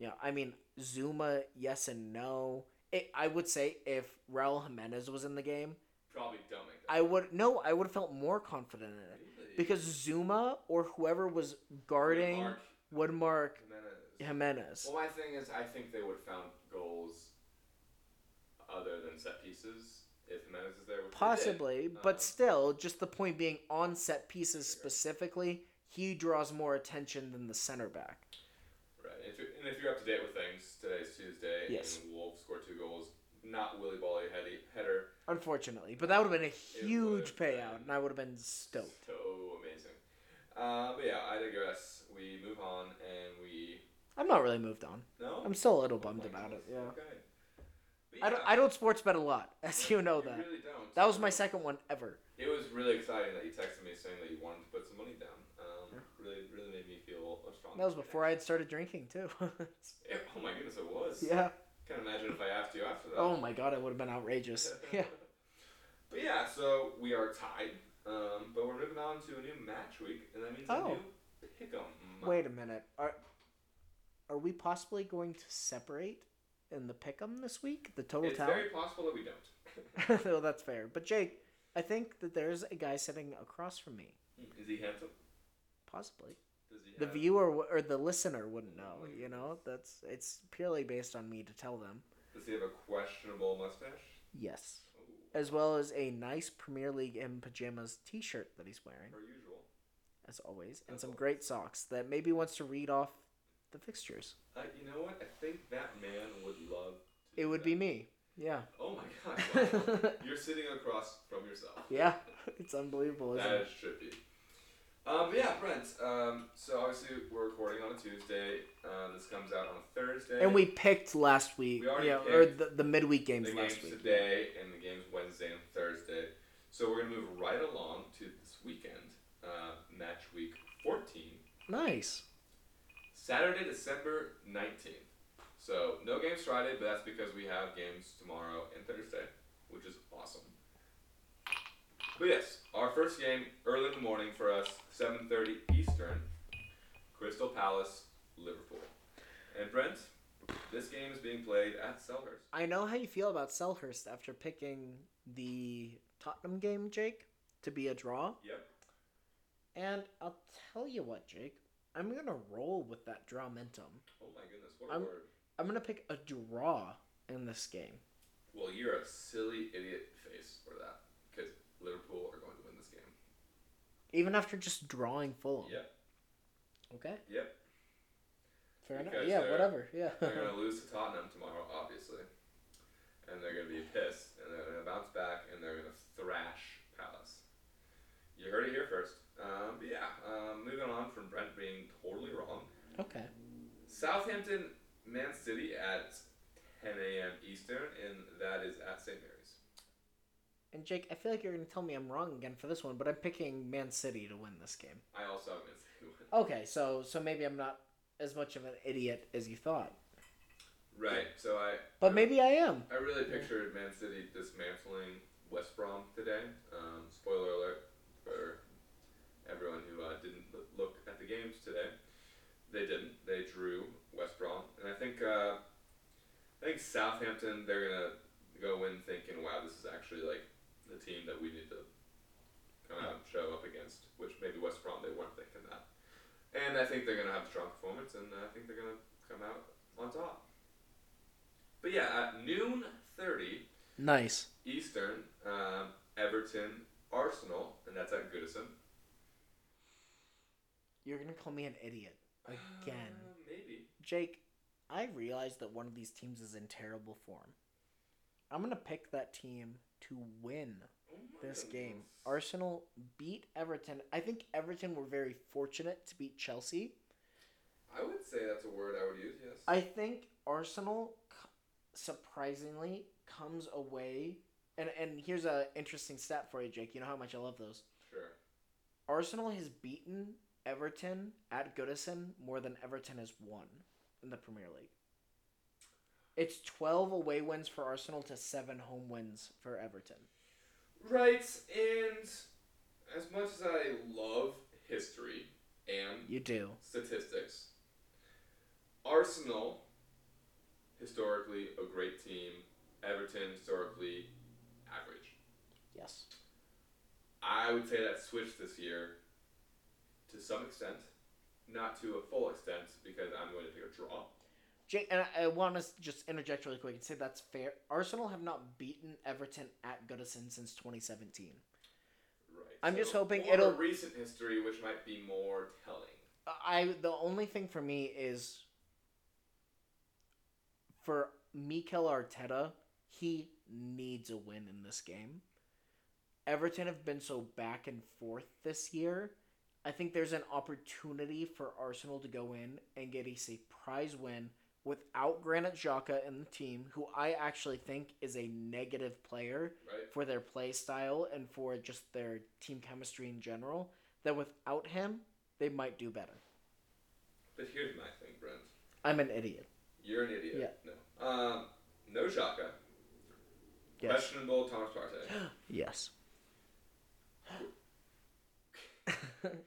Yeah, I mean Zouma, yes and no. It, I would say if Raul Jimenez was in the game, Probably don't make that. I would no, I would have felt more confident in it Really? because Zouma or whoever was guarding would mark Jimenez. Jimenez. Well, my thing is, I think they would have found goals other than set pieces if Jimenez is there. which they did. Possibly, Um, but still, just the point being on set pieces specifically, he draws more attention than the center back. Right. If you're, and if you're up to date with things, today's Tuesday, Yes. and Wolves scored two goals. Not Willy Boly heady, header. Unfortunately, but that would have been a huge payout, and I would have been stoked. So amazing. Uh, but yeah, I digress. We move on and we. I'm not really moved on. No? I'm still a little Oh bummed about it. Yeah, Okay. But I don't. yeah, I don't sports bet a lot, *laughs* as you know that. really don't. That was my second one ever. It was really exciting that you texted me saying that you wanted to put some money down. Um, Really, really made me feel. That was before I had started drinking too. Yeah, *laughs* *laughs* oh my goodness, it was. yeah. Can't imagine if I asked you after that. Oh my god, it would have been outrageous. *laughs* Yeah. But yeah, so we are tied. Um, but we're moving on to a new match week, and that means Oh. a new pick'em. Wait a minute. Are are we possibly going to separate in the pick'em this week? The total It's very possible that we don't. well, that's fair. But Jake, I think that there's a guy sitting across from me. Is he handsome? Possibly. The have- viewer or the listener wouldn't know. You know, that's it's purely based on me to tell them. Does he have a questionable mustache? Yes, Ooh, as well as a nice Premier League in pajamas T-shirt that he's wearing, per usual. as always, and As some always. great socks that maybe wants to read off the fixtures. Uh, you know what? I think that man would love. To It would that. be me. Yeah. Oh my *laughs* god! Wow. You're sitting across from yourself. Yeah, *laughs* it's unbelievable, isn't That it? is trippy. Um, but yeah, friends. Um, so obviously we're recording on a Tuesday. Uh, this comes out on a Thursday. And we picked last week, We already yeah, or the, the midweek games the last games week. today and the games Wednesday and Thursday. So we're gonna move right along to this weekend, uh, match week 14, Nice. Saturday, December 19th. So no games Friday, but that's because we have games tomorrow and Thursday, which is awesome. But yes, our first game early in the morning for us, 7:30 Eastern, Crystal Palace, Liverpool. And Brent, this game is being played at Selhurst. I know how you feel about Selhurst after picking the Tottenham game, Jake, to be a draw. Yep. And I'll tell you what, Jake, I'm gonna roll with that draw momentum. Oh my goodness, what a I'm- word. I'm gonna pick a draw in this game. Well, you're a silly idiot face for that, because Liverpool are going to win this game. Even after just drawing Fulham. Yep. Okay. Yep. Fair enough. Yeah, whatever. Yeah. They're going *laughs* to lose to Tottenham tomorrow, obviously. And they're going to be pissed, and they're going to bounce back, and they're going to thrash Palace. You heard it here first. Um, but yeah, um, moving on from Brent being totally wrong. okay. Southampton, Man City at 10 a.m. Eastern, and that is at St. Mary's. And Jake, I feel like you're gonna tell me I'm wrong again for this one, but I'm picking Man City to win this game. I also have Man City win. Okay, so so maybe I'm not as much of an idiot as you thought, Right, so I. but maybe I am. I really pictured Man City dismantling West Brom today. Um, spoiler alert for everyone who uh, didn't look at the games today. They didn't. They drew West Brom, and I think uh, I think Southampton they're gonna go in thinking, "Wow, this is actually like team that we need to out and show up against." Which maybe West Brom they weren't thinking that, and I think they're gonna have a strong performance, and I think they're gonna come out on top. But yeah, at noon thirty. Nice. Eastern, um, Everton, Arsenal, and that's at Goodison. You're gonna call me an idiot again, Uh, maybe. Jake. I realize that one of these teams is in terrible form. I'm gonna pick that team to win this game. Arsenal beat Everton. I think Everton were very fortunate to beat Chelsea. I would say that's a word I would use. Yes. I think Arsenal surprisingly comes away and and here's a interesting stat for you, Jake. You know how much I love those. sure. Arsenal has beaten Everton at Goodison more than Everton has won in the Premier League. It's 12 away wins for Arsenal to 7 home wins for Everton. Right, and as much as I love history and You do. statistics, Arsenal historically a great team. Everton historically average. Yes. I would say that switched this year to some extent, not to a full extent because I'm going to pick a draw. And I, I want to just interject really quick and say that's fair. Arsenal have not beaten Everton at Goodison since 2017. Right. I'm just hoping more it'll- recent history, which might be more telling. I the only thing for me is for Mikel Arteta, he needs a win in this game. Everton have been so back and forth this year. I think there's an opportunity for Arsenal to go in and get a surprise win without Granit Xhaka in the team, who I actually think is a negative player Right. for their play style and for just their team chemistry in general. That without him, they might do better. But here's my thing, Brent. I'm an idiot. You're an idiot. Yeah. No. Um, no Xhaka. Yes. Questionable Thomas Partey. *gasps* Yes. *laughs*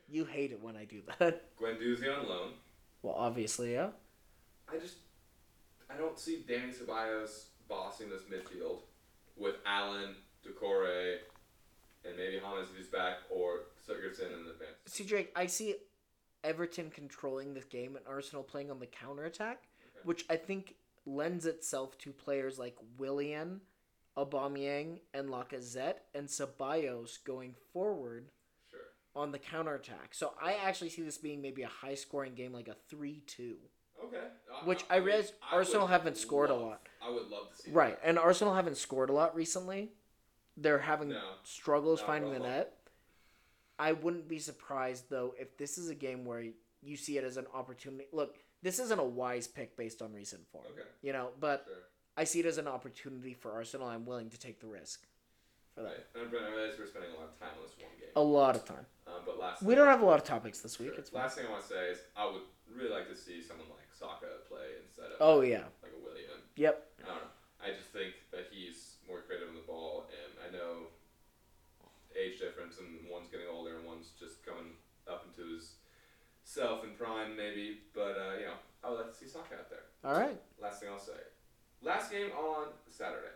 you hate it when I do that. Guendouzi on loan. Well, obviously, yeah. I just I don't see Dani Ceballos bossing this midfield with Allan, Doucouré, and maybe Hamas if he's back, or Sigurdsson in the bench. See, Drake, I see Everton controlling this game and Arsenal playing on the counterattack, which I think lends itself to players like Willian, Aubameyang, and Lacazette, and Ceballos going forward Sure. on the counterattack. So I actually see this being maybe a high-scoring game, like a three-two. Okay. Which I would- realize I Arsenal haven't scored a lot. I would love to see that. Right, and Arsenal haven't scored a lot recently. They're having No, struggles finding the net. I wouldn't be surprised though if this is a game where you see it as an opportunity. Look, this isn't a wise pick based on recent form. Okay. You know, but Sure. I see it as an opportunity for Arsenal. I'm willing to take the risk for that. Right. And I realize we're spending a lot of time on this one game. A lot of time. Um, but last We don't have a lot of topics this week. Sure. Last thing I want to say is I would really like to see someone like Saka play instead of Oh yeah. like a Willian. Yep. I don't know. I just think that he's more creative on the ball, and I know age difference, and one's getting older, and one's just coming up into his self and prime, maybe. But uh, you know, I would like to see Saka out there. All right. Last thing I'll say. Last game on Saturday,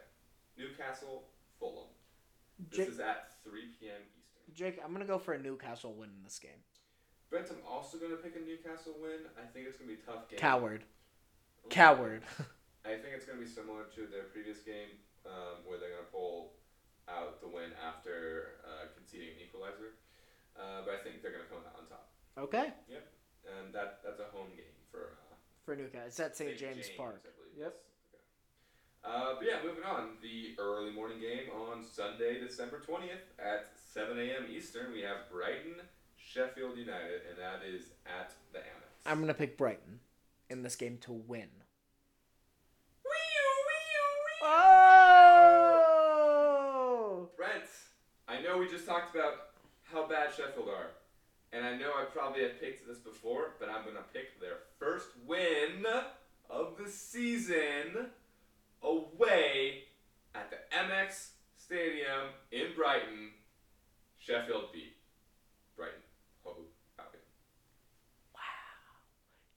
Newcastle Fulham. This is at 3 p.m. Eastern. Jake, I'm gonna go for a Newcastle win in this game. Brent, I'm also going to pick a Newcastle win. I think it's going to be a tough game. Coward. Coward. *laughs* I think it's going to be similar to their previous game, um, where they're going to pull out the win after uh, conceding an equalizer. Uh, but I think they're going to come out on top, okay. Yep. And that that's a home game for uh, For Newcastle, it's at St. James, Park. I believe. Yep. Yes. Uh, but yeah, moving on. The early morning game on Sunday, December twentieth at seven a.m. Eastern. We have Brighton, Sheffield United, and that is at the Amex. I'm gonna pick Brighton in this game to win. Wee wee wee! Oh! Brent, I know we just talked about how bad Sheffield are, and I know I probably have picked this before, but I'm gonna pick their first win of the season away at the Amex Stadium in Brighton. Sheffield beat Brighton. Hove Albion.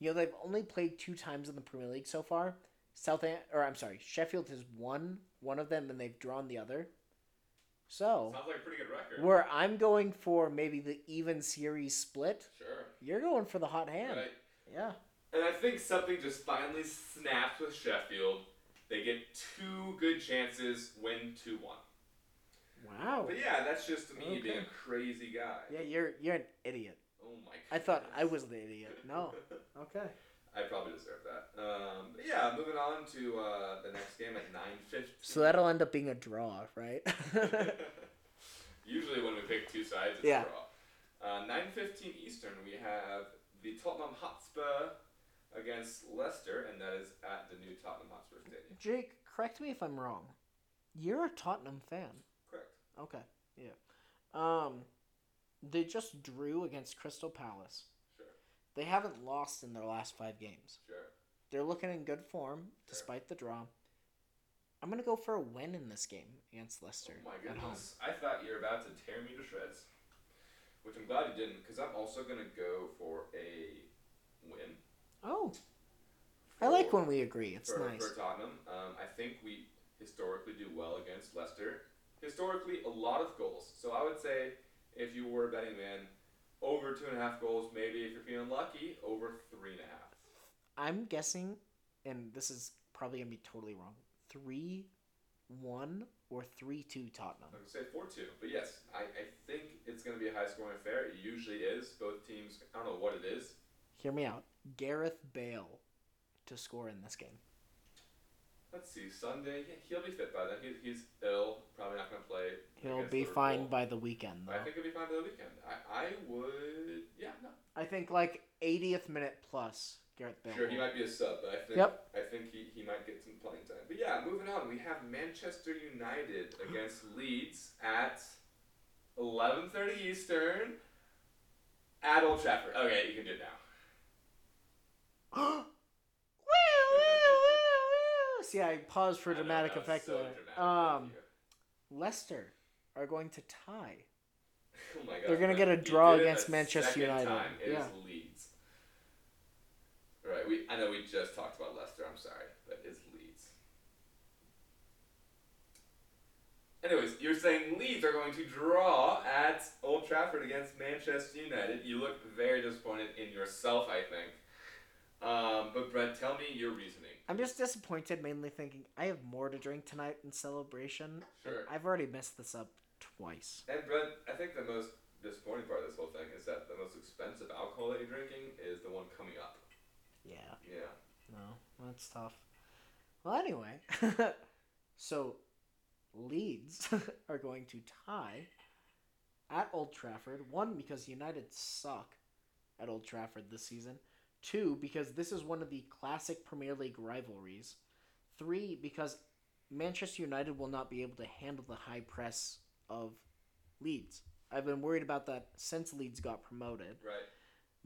You know they've only played two times in the Premier League so far. South or I'm sorry, Sheffield has won one of them and they've drawn the other. So Sounds like a pretty good record. where I'm going for maybe the even series split, Sure. you're going for the hot hand. Right. Yeah. And I think something just finally snapped with Sheffield. They get two good chances, win 2 1. Wow. But yeah, that's just me Okay. being a crazy guy. Yeah, you're you're an idiot. Oh my I thought I was the idiot. No. *laughs* Okay. I probably deserve that. Um, but yeah, moving on to uh, the next game at 9.15. So that'll end up being a draw, right? *laughs* *laughs* Usually when we pick two sides, it's Yeah. a draw. Uh, 9.15 Eastern, we have the Tottenham Hotspur against Leicester, and that is at the new Tottenham Hotspur Stadium. Jake, correct me if I'm wrong. You're a Tottenham fan. Correct. Okay. Yeah. Um they just drew against Crystal Palace. Sure. They haven't lost in their last 5 games. Sure. They're looking in good form despite the draw. I'm going to go for a win in this game against Leicester Oh my at home. goodness. I thought you were about to tear me to shreds. Which I'm glad you didn't, because I'm also going to go for a win. Oh, I like when we agree. It's for, nice. for Tottenham. Um, I think we historically do well against Leicester. Historically, a lot of goals. So I would say if you were a betting man, over two and a half goals. Maybe if you're feeling lucky, over three and a half. I'm guessing, and this is probably gonna be totally wrong. Three, one, or three two Tottenham. I'm gonna say four two. But yes, I, I think it's going to be a high scoring affair. It usually is. Both teams. I don't know what it is. Hear me out. Gareth Bale to score in this game. Let's see. Sunday. Yeah, he'll be fit by then. He, he's ill. Probably not going to play. He'll be Liverpool. fine by the weekend, though. I think he'll be fine by the weekend. I, I would. Yeah. No. I think like 80th minute plus. Gareth Bale. Sure, he might be a sub, but I think Yep. I think he, he might get some playing time. But yeah, moving on, we have Manchester United *gasps* against Leeds at eleven thirty Eastern at Old Trafford. Okay, you can do it now. *gasps* *gasps* See, I paused for I dramatic was effect so there. dramatic, Um. Leicester are going to tie. *laughs* Oh my they're gonna get a draw against Manchester United. Time. It is Yeah. Leeds. Right, we I know we just talked about Leicester. I'm sorry, but it's Leeds. Anyways, you're saying Leeds are going to draw at Old Trafford against Manchester United. You look very disappointed in yourself, I think. Um, but Brett, tell me your reasoning. I'm just disappointed, mainly thinking I have more to drink tonight in celebration. Sure. I've already messed this up twice. And Brett, I think the most disappointing part of this whole thing is that the most expensive alcohol that you're drinking is the one coming up. Yeah, Yeah. no, that's tough. Well, anyway, *laughs* so Leeds *laughs* are going to tie at Old Trafford. One because United suck at Old Trafford this season. Two because this is one of the classic Premier League rivalries. Three because Manchester United will not be able to handle the high press of Leeds. I've been worried about that since Leeds got promoted. Right.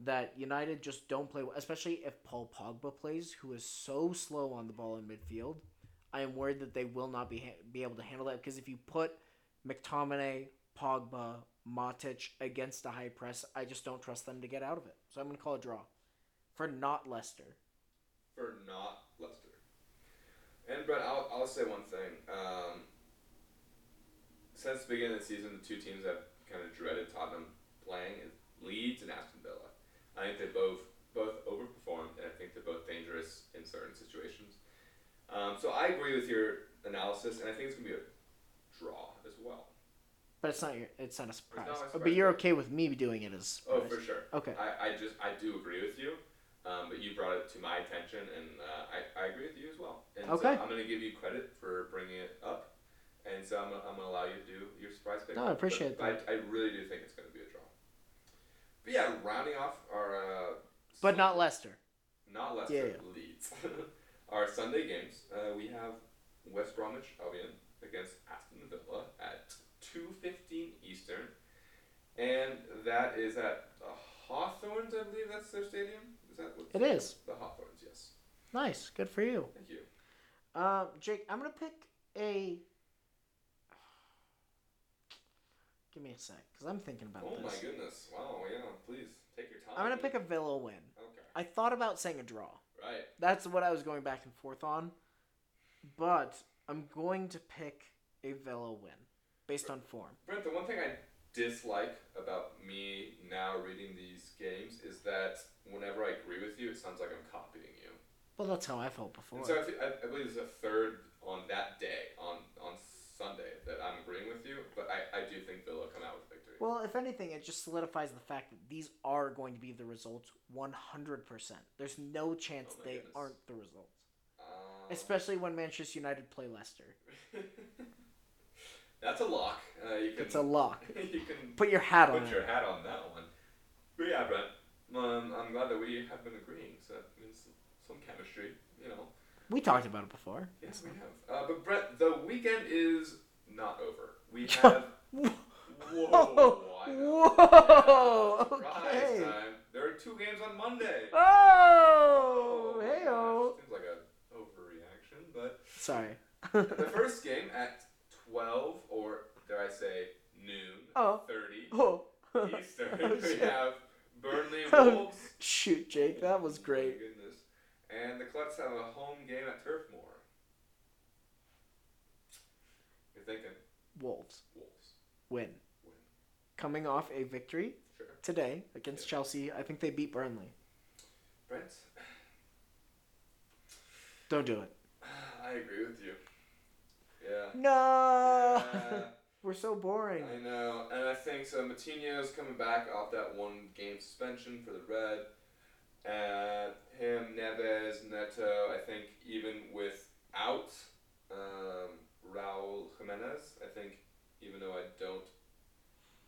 That United just don't play, well, especially if Paul Pogba plays, who is so slow on the ball in midfield. I am worried that they will not be ha- be able to handle that because if you put McTominay, Pogba, Matic against a high press, I just don't trust them to get out of it. So I'm going to call a draw for not Leicester. For not Leicester. And Brett, I'll, I'll say one thing. Um, since the beginning of the season, the two teams I've kind of dreaded Tottenham playing is Leeds and Aston Villa. I think they both both overperformed, and I think they're both dangerous in certain situations. Um, so I agree with your analysis, and I think it's gonna be a draw as well. But it's not your, it's not a surprise. not a but you're okay with me doing it as a Oh, for sure. Okay. I, I just I do agree with you, um, but you brought it to my attention, and uh, I, I agree with you as well. And Okay. So I'm gonna give you credit for bringing it up, and so I'm, I'm gonna allow you to do your surprise pick. No, I appreciate but, but I, I really do think it's gonna be a draw. But yeah, rounding off our. Uh, But Sun- not Leicester. not Leicester, Yeah, yeah. Leeds. *laughs* our Sunday games, uh, we have West Bromwich Albion against Aston Villa at 2:15 Eastern, and that is at Hawthorns. I believe that's their stadium. Is that what? It is. The Hawthorns, yes. Nice. Good for you. Thank you. Um, Jake, I'm gonna pick a. Give me a sec, cause I'm thinking about Oh this. my goodness! Wow, yeah. Please take your time. I'm gonna pick a Villa win. Okay. I thought about saying a draw. Right. That's what I was going back and forth on, but I'm going to pick a Villa win based on form. Brent, the one thing I dislike about me now reading these games is that whenever I agree with you, it sounds like I'm copying you. Well, that's how I felt before. And so I, fe- I, I believe it's a third on that day, on, on Sunday, that I'm agreeing with you, but I, I do think Villa come out with victory. Well, if anything, it just solidifies the fact that these are going to be the results 100%. There's no chance Oh they goodness. aren't the results. Um, Especially when Manchester United play Leicester. *laughs* That's a lock. Uh, you can, It's a lock. *laughs* you can Put your hat on put it. your hat on that one. But yeah, Brent, um, I'm glad that we have been agreeing, so that means some chemistry, you know. We talked about it before. Yes, we have. Uh, but Brett, the weekend is not over. We *laughs* have. Whoa! Know. Whoa! Okay. time. There are two games on Monday. Oh! my Hey gosh. Seems like a overreaction, but Sorry. *laughs* the first game at twelve, or dare I say noon, Oh. thirty oh. *laughs* Eastern, Oh, we have Burnley *laughs* Oh, Wolves. Shoot, Jake, that was Oh my great. goodness. And the Clutch have a home game at Turf Moor. You're thinking Wolves Wolves. win. Win. Coming off a victory Sure. today against Chelsea. I think they beat Burnley. Brent, Don't do it. *sighs* I agree with you. Yeah. No! Yeah, *laughs* We're so boring. I know, and I think so. Moutinho's coming back off that one game suspension for the red, and him, Neves, Neto. I think even without um, Raul Jimenez, I think even though I don't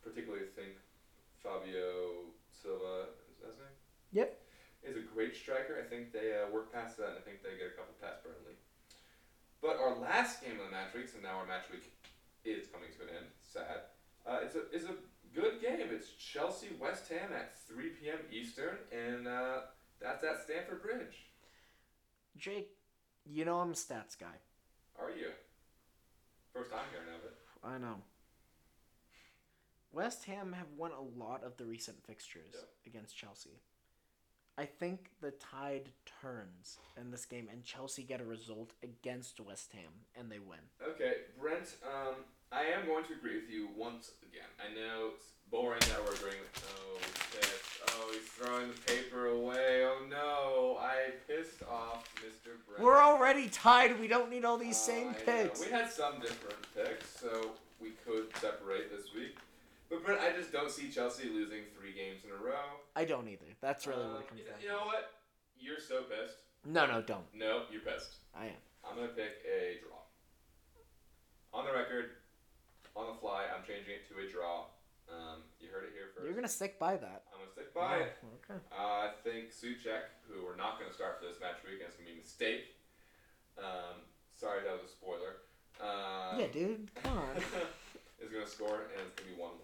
particularly think Fabio Silva is that his name? Yep. Is a great striker. I think they uh, work past that, and I think they get a couple past Burnley. But our last game of the match week, so now our match week is coming to an end. Sad. Uh, it's a it's a good game. It's Chelsea West Ham at 3 p.m. Eastern, and uh, that's at Stamford Bridge. Jake, you know I'm a stats guy. Are you? First time hearing of it. I know. West Ham have won a lot of the recent fixtures Yeah. against Chelsea. I think the tide turns in this game and Chelsea get a result against West Ham and they win. Okay, Brent. Um, I am going to agree with you once again. I know it's boring that we're agreeing. With, oh, he's. Oh, he's throwing the paper away. Oh no, I pissed off Mr. Brent. We're already tied. We don't need all these Uh, same I know. picks. We had some different picks, so we could separate this week. But Brent, I just don't see Chelsea losing three games in a row. I don't either. That's really Um, what it comes you, down you know what? You're so pissed. No, no, don't. No, you're pissed. I am. I'm gonna pick a draw. On the record, on the fly, I'm changing it to a draw. Um, you heard it here 1st You're gonna stick by that. I'm gonna stick by it. Okay. Uh, I think Soucek, who we're not going to start for this match week, and it's going to be a mistake. Um, sorry, that was a spoiler. Um, Yeah, dude. Come on. *laughs* is going to score, and it's going to be 1 1.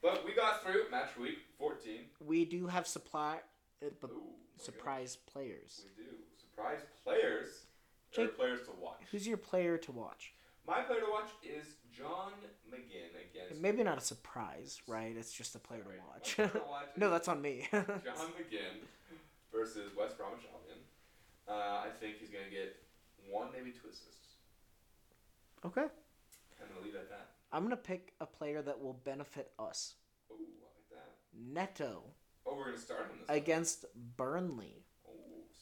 But we got through match week 14. we do have supply, uh, b- Ooh, okay. surprise players. We do. Surprise players. Jake- players to watch. Who's your player to watch? My player to watch is John McGinn against. Maybe not a surprise, right? It's just a player to watch. player to watch no, that's on me. *laughs* John McGinn versus West Bromwich Albion. Uh, I think he's going to get one, maybe two assists. okay. I'm going to leave it at that. I'm gonna pick a player that will benefit us. Ooh, I like that. Neto Oh, we're gonna start him against Burnley Oh,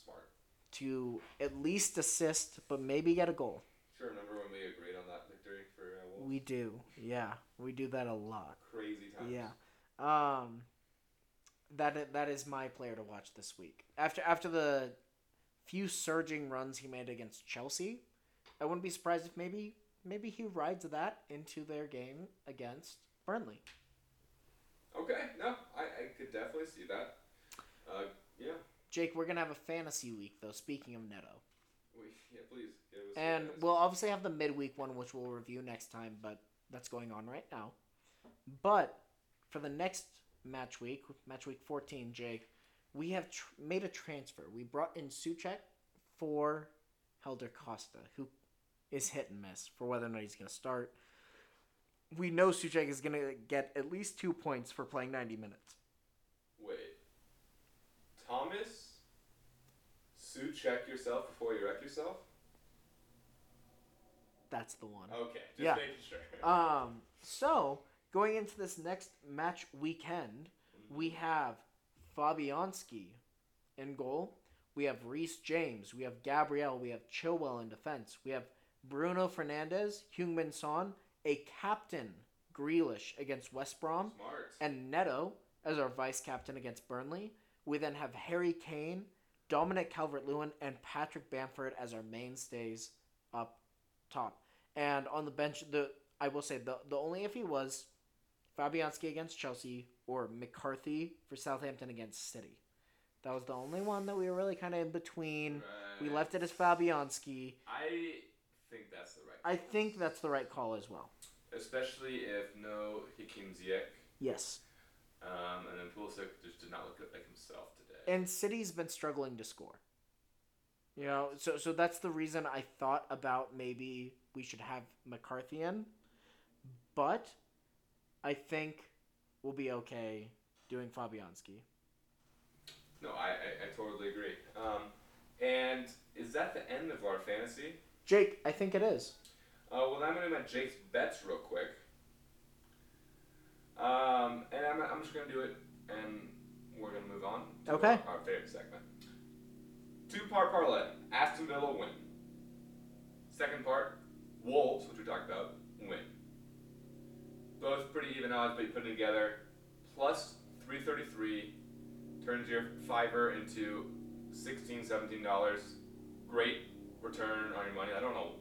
smart. to at least assist, but maybe get a goal. Sure. Remember when we agreed on that victory for uh, Wolves? We do, yeah, we do that a lot. Crazy times. Yeah. Um, that that is my player to watch this week. After after the few surging runs he made against Chelsea, I wouldn't be surprised if maybe maybe he rides that into their game against Burnley. Okay. No, I, I could definitely see that. Uh, yeah. Jake, we're gonna have a fantasy week though. Speaking of Neto, We, yeah. Please. And we'll obviously have the midweek one, which we'll review next time, but that's going on right now. But for the next match week, match week fourteen, Jake, we have tr- made a transfer. We brought in Soucek for Helder Costa, who is hit and miss for whether or not he's going to start. We know Soucek is going to get at least two points for playing 90 minutes. Wait. Thomas. Sue, check yourself before you wreck yourself. That's the one. Okay. Just Yeah. making sure. *laughs* Um, so going into this next match weekend, we have Fabianski in goal. We have Reece James. We have Gabriel. We have Chilwell in defense. We have Bruno Fernandes, Heung-Min Son, a captain Grealish against West Brom, Smart. and Neto as our vice captain against Burnley. We then have Harry Kane, Dominic Calvert Lewin, and Patrick Bamford as our mainstays up top. And on the bench, the I will say the the only if he was Fabianski against Chelsea or McCarthy for Southampton against City. That was the only one that we were really kind of in between. We left it as Fabianski. I think that's the right. I think that's the right call as well. Especially if no Hakim Ziyech. Yes. Um, and then Pulisic just did not look like himself today. and City's been struggling to score. You know, so so that's the reason I thought about maybe we should have McCarthy in, but I think we'll be okay doing Fabianski. no, I, I, I totally agree. Um, and is that the end of our fantasy? Jake, I think it is. Uh, well, I'm going to make Jake's bets real quick. Um, and I'm, I'm just going to do it, and we're going to move on to Okay. our, our favorite segment. Two part parlay Aston Villa win. Second part, Wolves, which we talked about, win. Both pretty even odds, but you put it together, plus 333 turns your fiver into 16 $17. Great return on your money. I don't know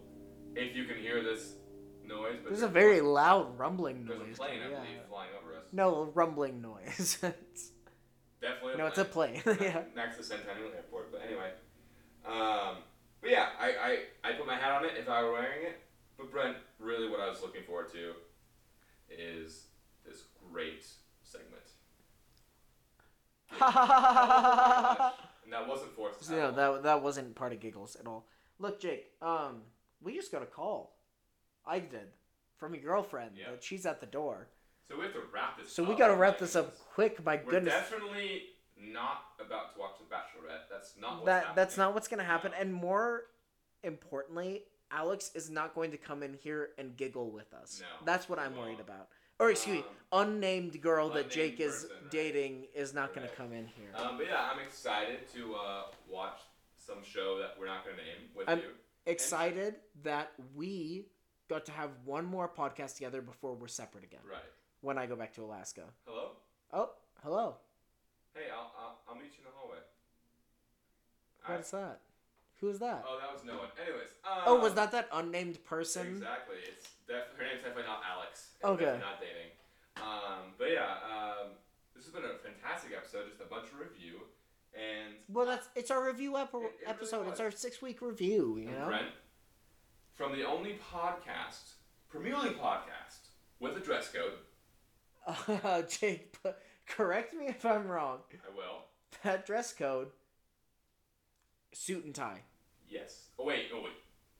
if you can hear this noise, but There's a very loud rumbling noise there's a plane, I yeah. believe, flying over us. No, a rumbling noise. *laughs* Definitely. A no, it's a plane. *laughs* yeah. next to Centennial Airport. But anyway, um, but yeah, I, I I put my hat on it if I were wearing it. But Brent, really, what I was looking forward to is this great segment. *laughs* and that wasn't forced. No, that that wasn't part of giggles at all. Look, Jake, um, we just got a call. I did from your girlfriend Yeah. that she's at the door. So we have to wrap this. Up. So we got to wrap this up quick. My We're goodness, definitely not about to watch The Bachelorette. That's not what's that that's not what's gonna happen. No. And more importantly, Alex is not going to come in here and giggle with us. No, that's what I'm worried about. Or excuse me, unnamed girl that unnamed Jake is person, right. dating is not going to come in here. Um, but yeah, I'm excited to uh, watch some show that we're not going to name with I'm- you. Excited that we got to have one more podcast together before we're separate again. Right. When I go back to Alaska. Hello. Oh, hello. Hey, I'll, I'll, I'll meet you in the hallway. What's that? Who's that? Oh, that was no one. Anyways. Um, Oh, was that that unnamed person? Exactly. It's def- her name's definitely not Alex. Okay. Not dating. Um, but yeah, um, this has been a fantastic episode. Just a bunch of review, and Well, that's it's our review ep- It- it really episode. it's our six week review. You and know. Brent from the only podcast, Premier League podcast with a dress code. Uh, *laughs* Jake, p- correct me if I'm wrong. I will. That dress code, suit and tie. Yes. Oh wait. Oh wait.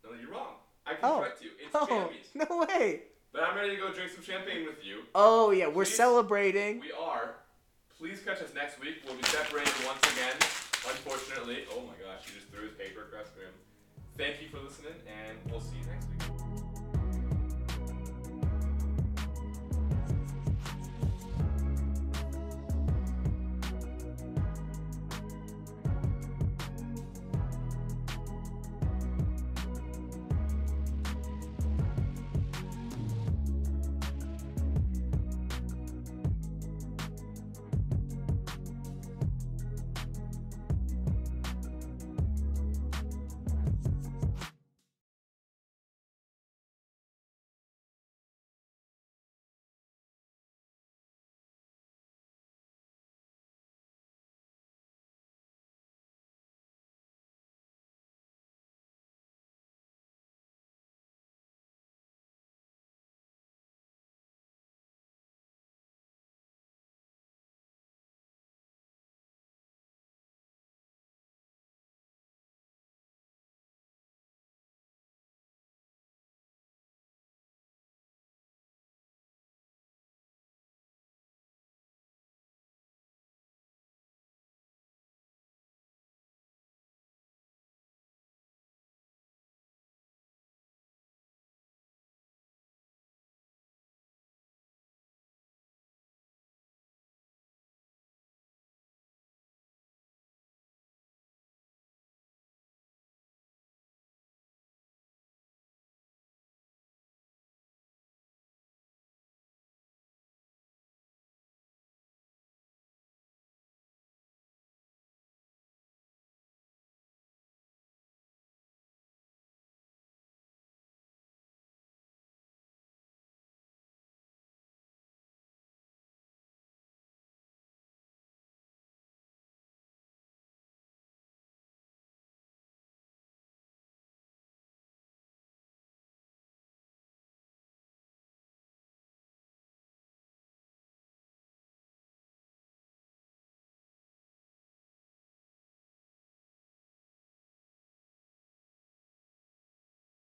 No, you're wrong. I can Oh. correct you. It's Oh, jammies. no way. But I'm ready to go drink some champagne with you. Oh yeah, we're Please. celebrating. We are. Please catch us next week. We'll be separated once again. Unfortunately. Oh my gosh, he just threw his paper across the room. Thank you for listening, and we'll see you next week.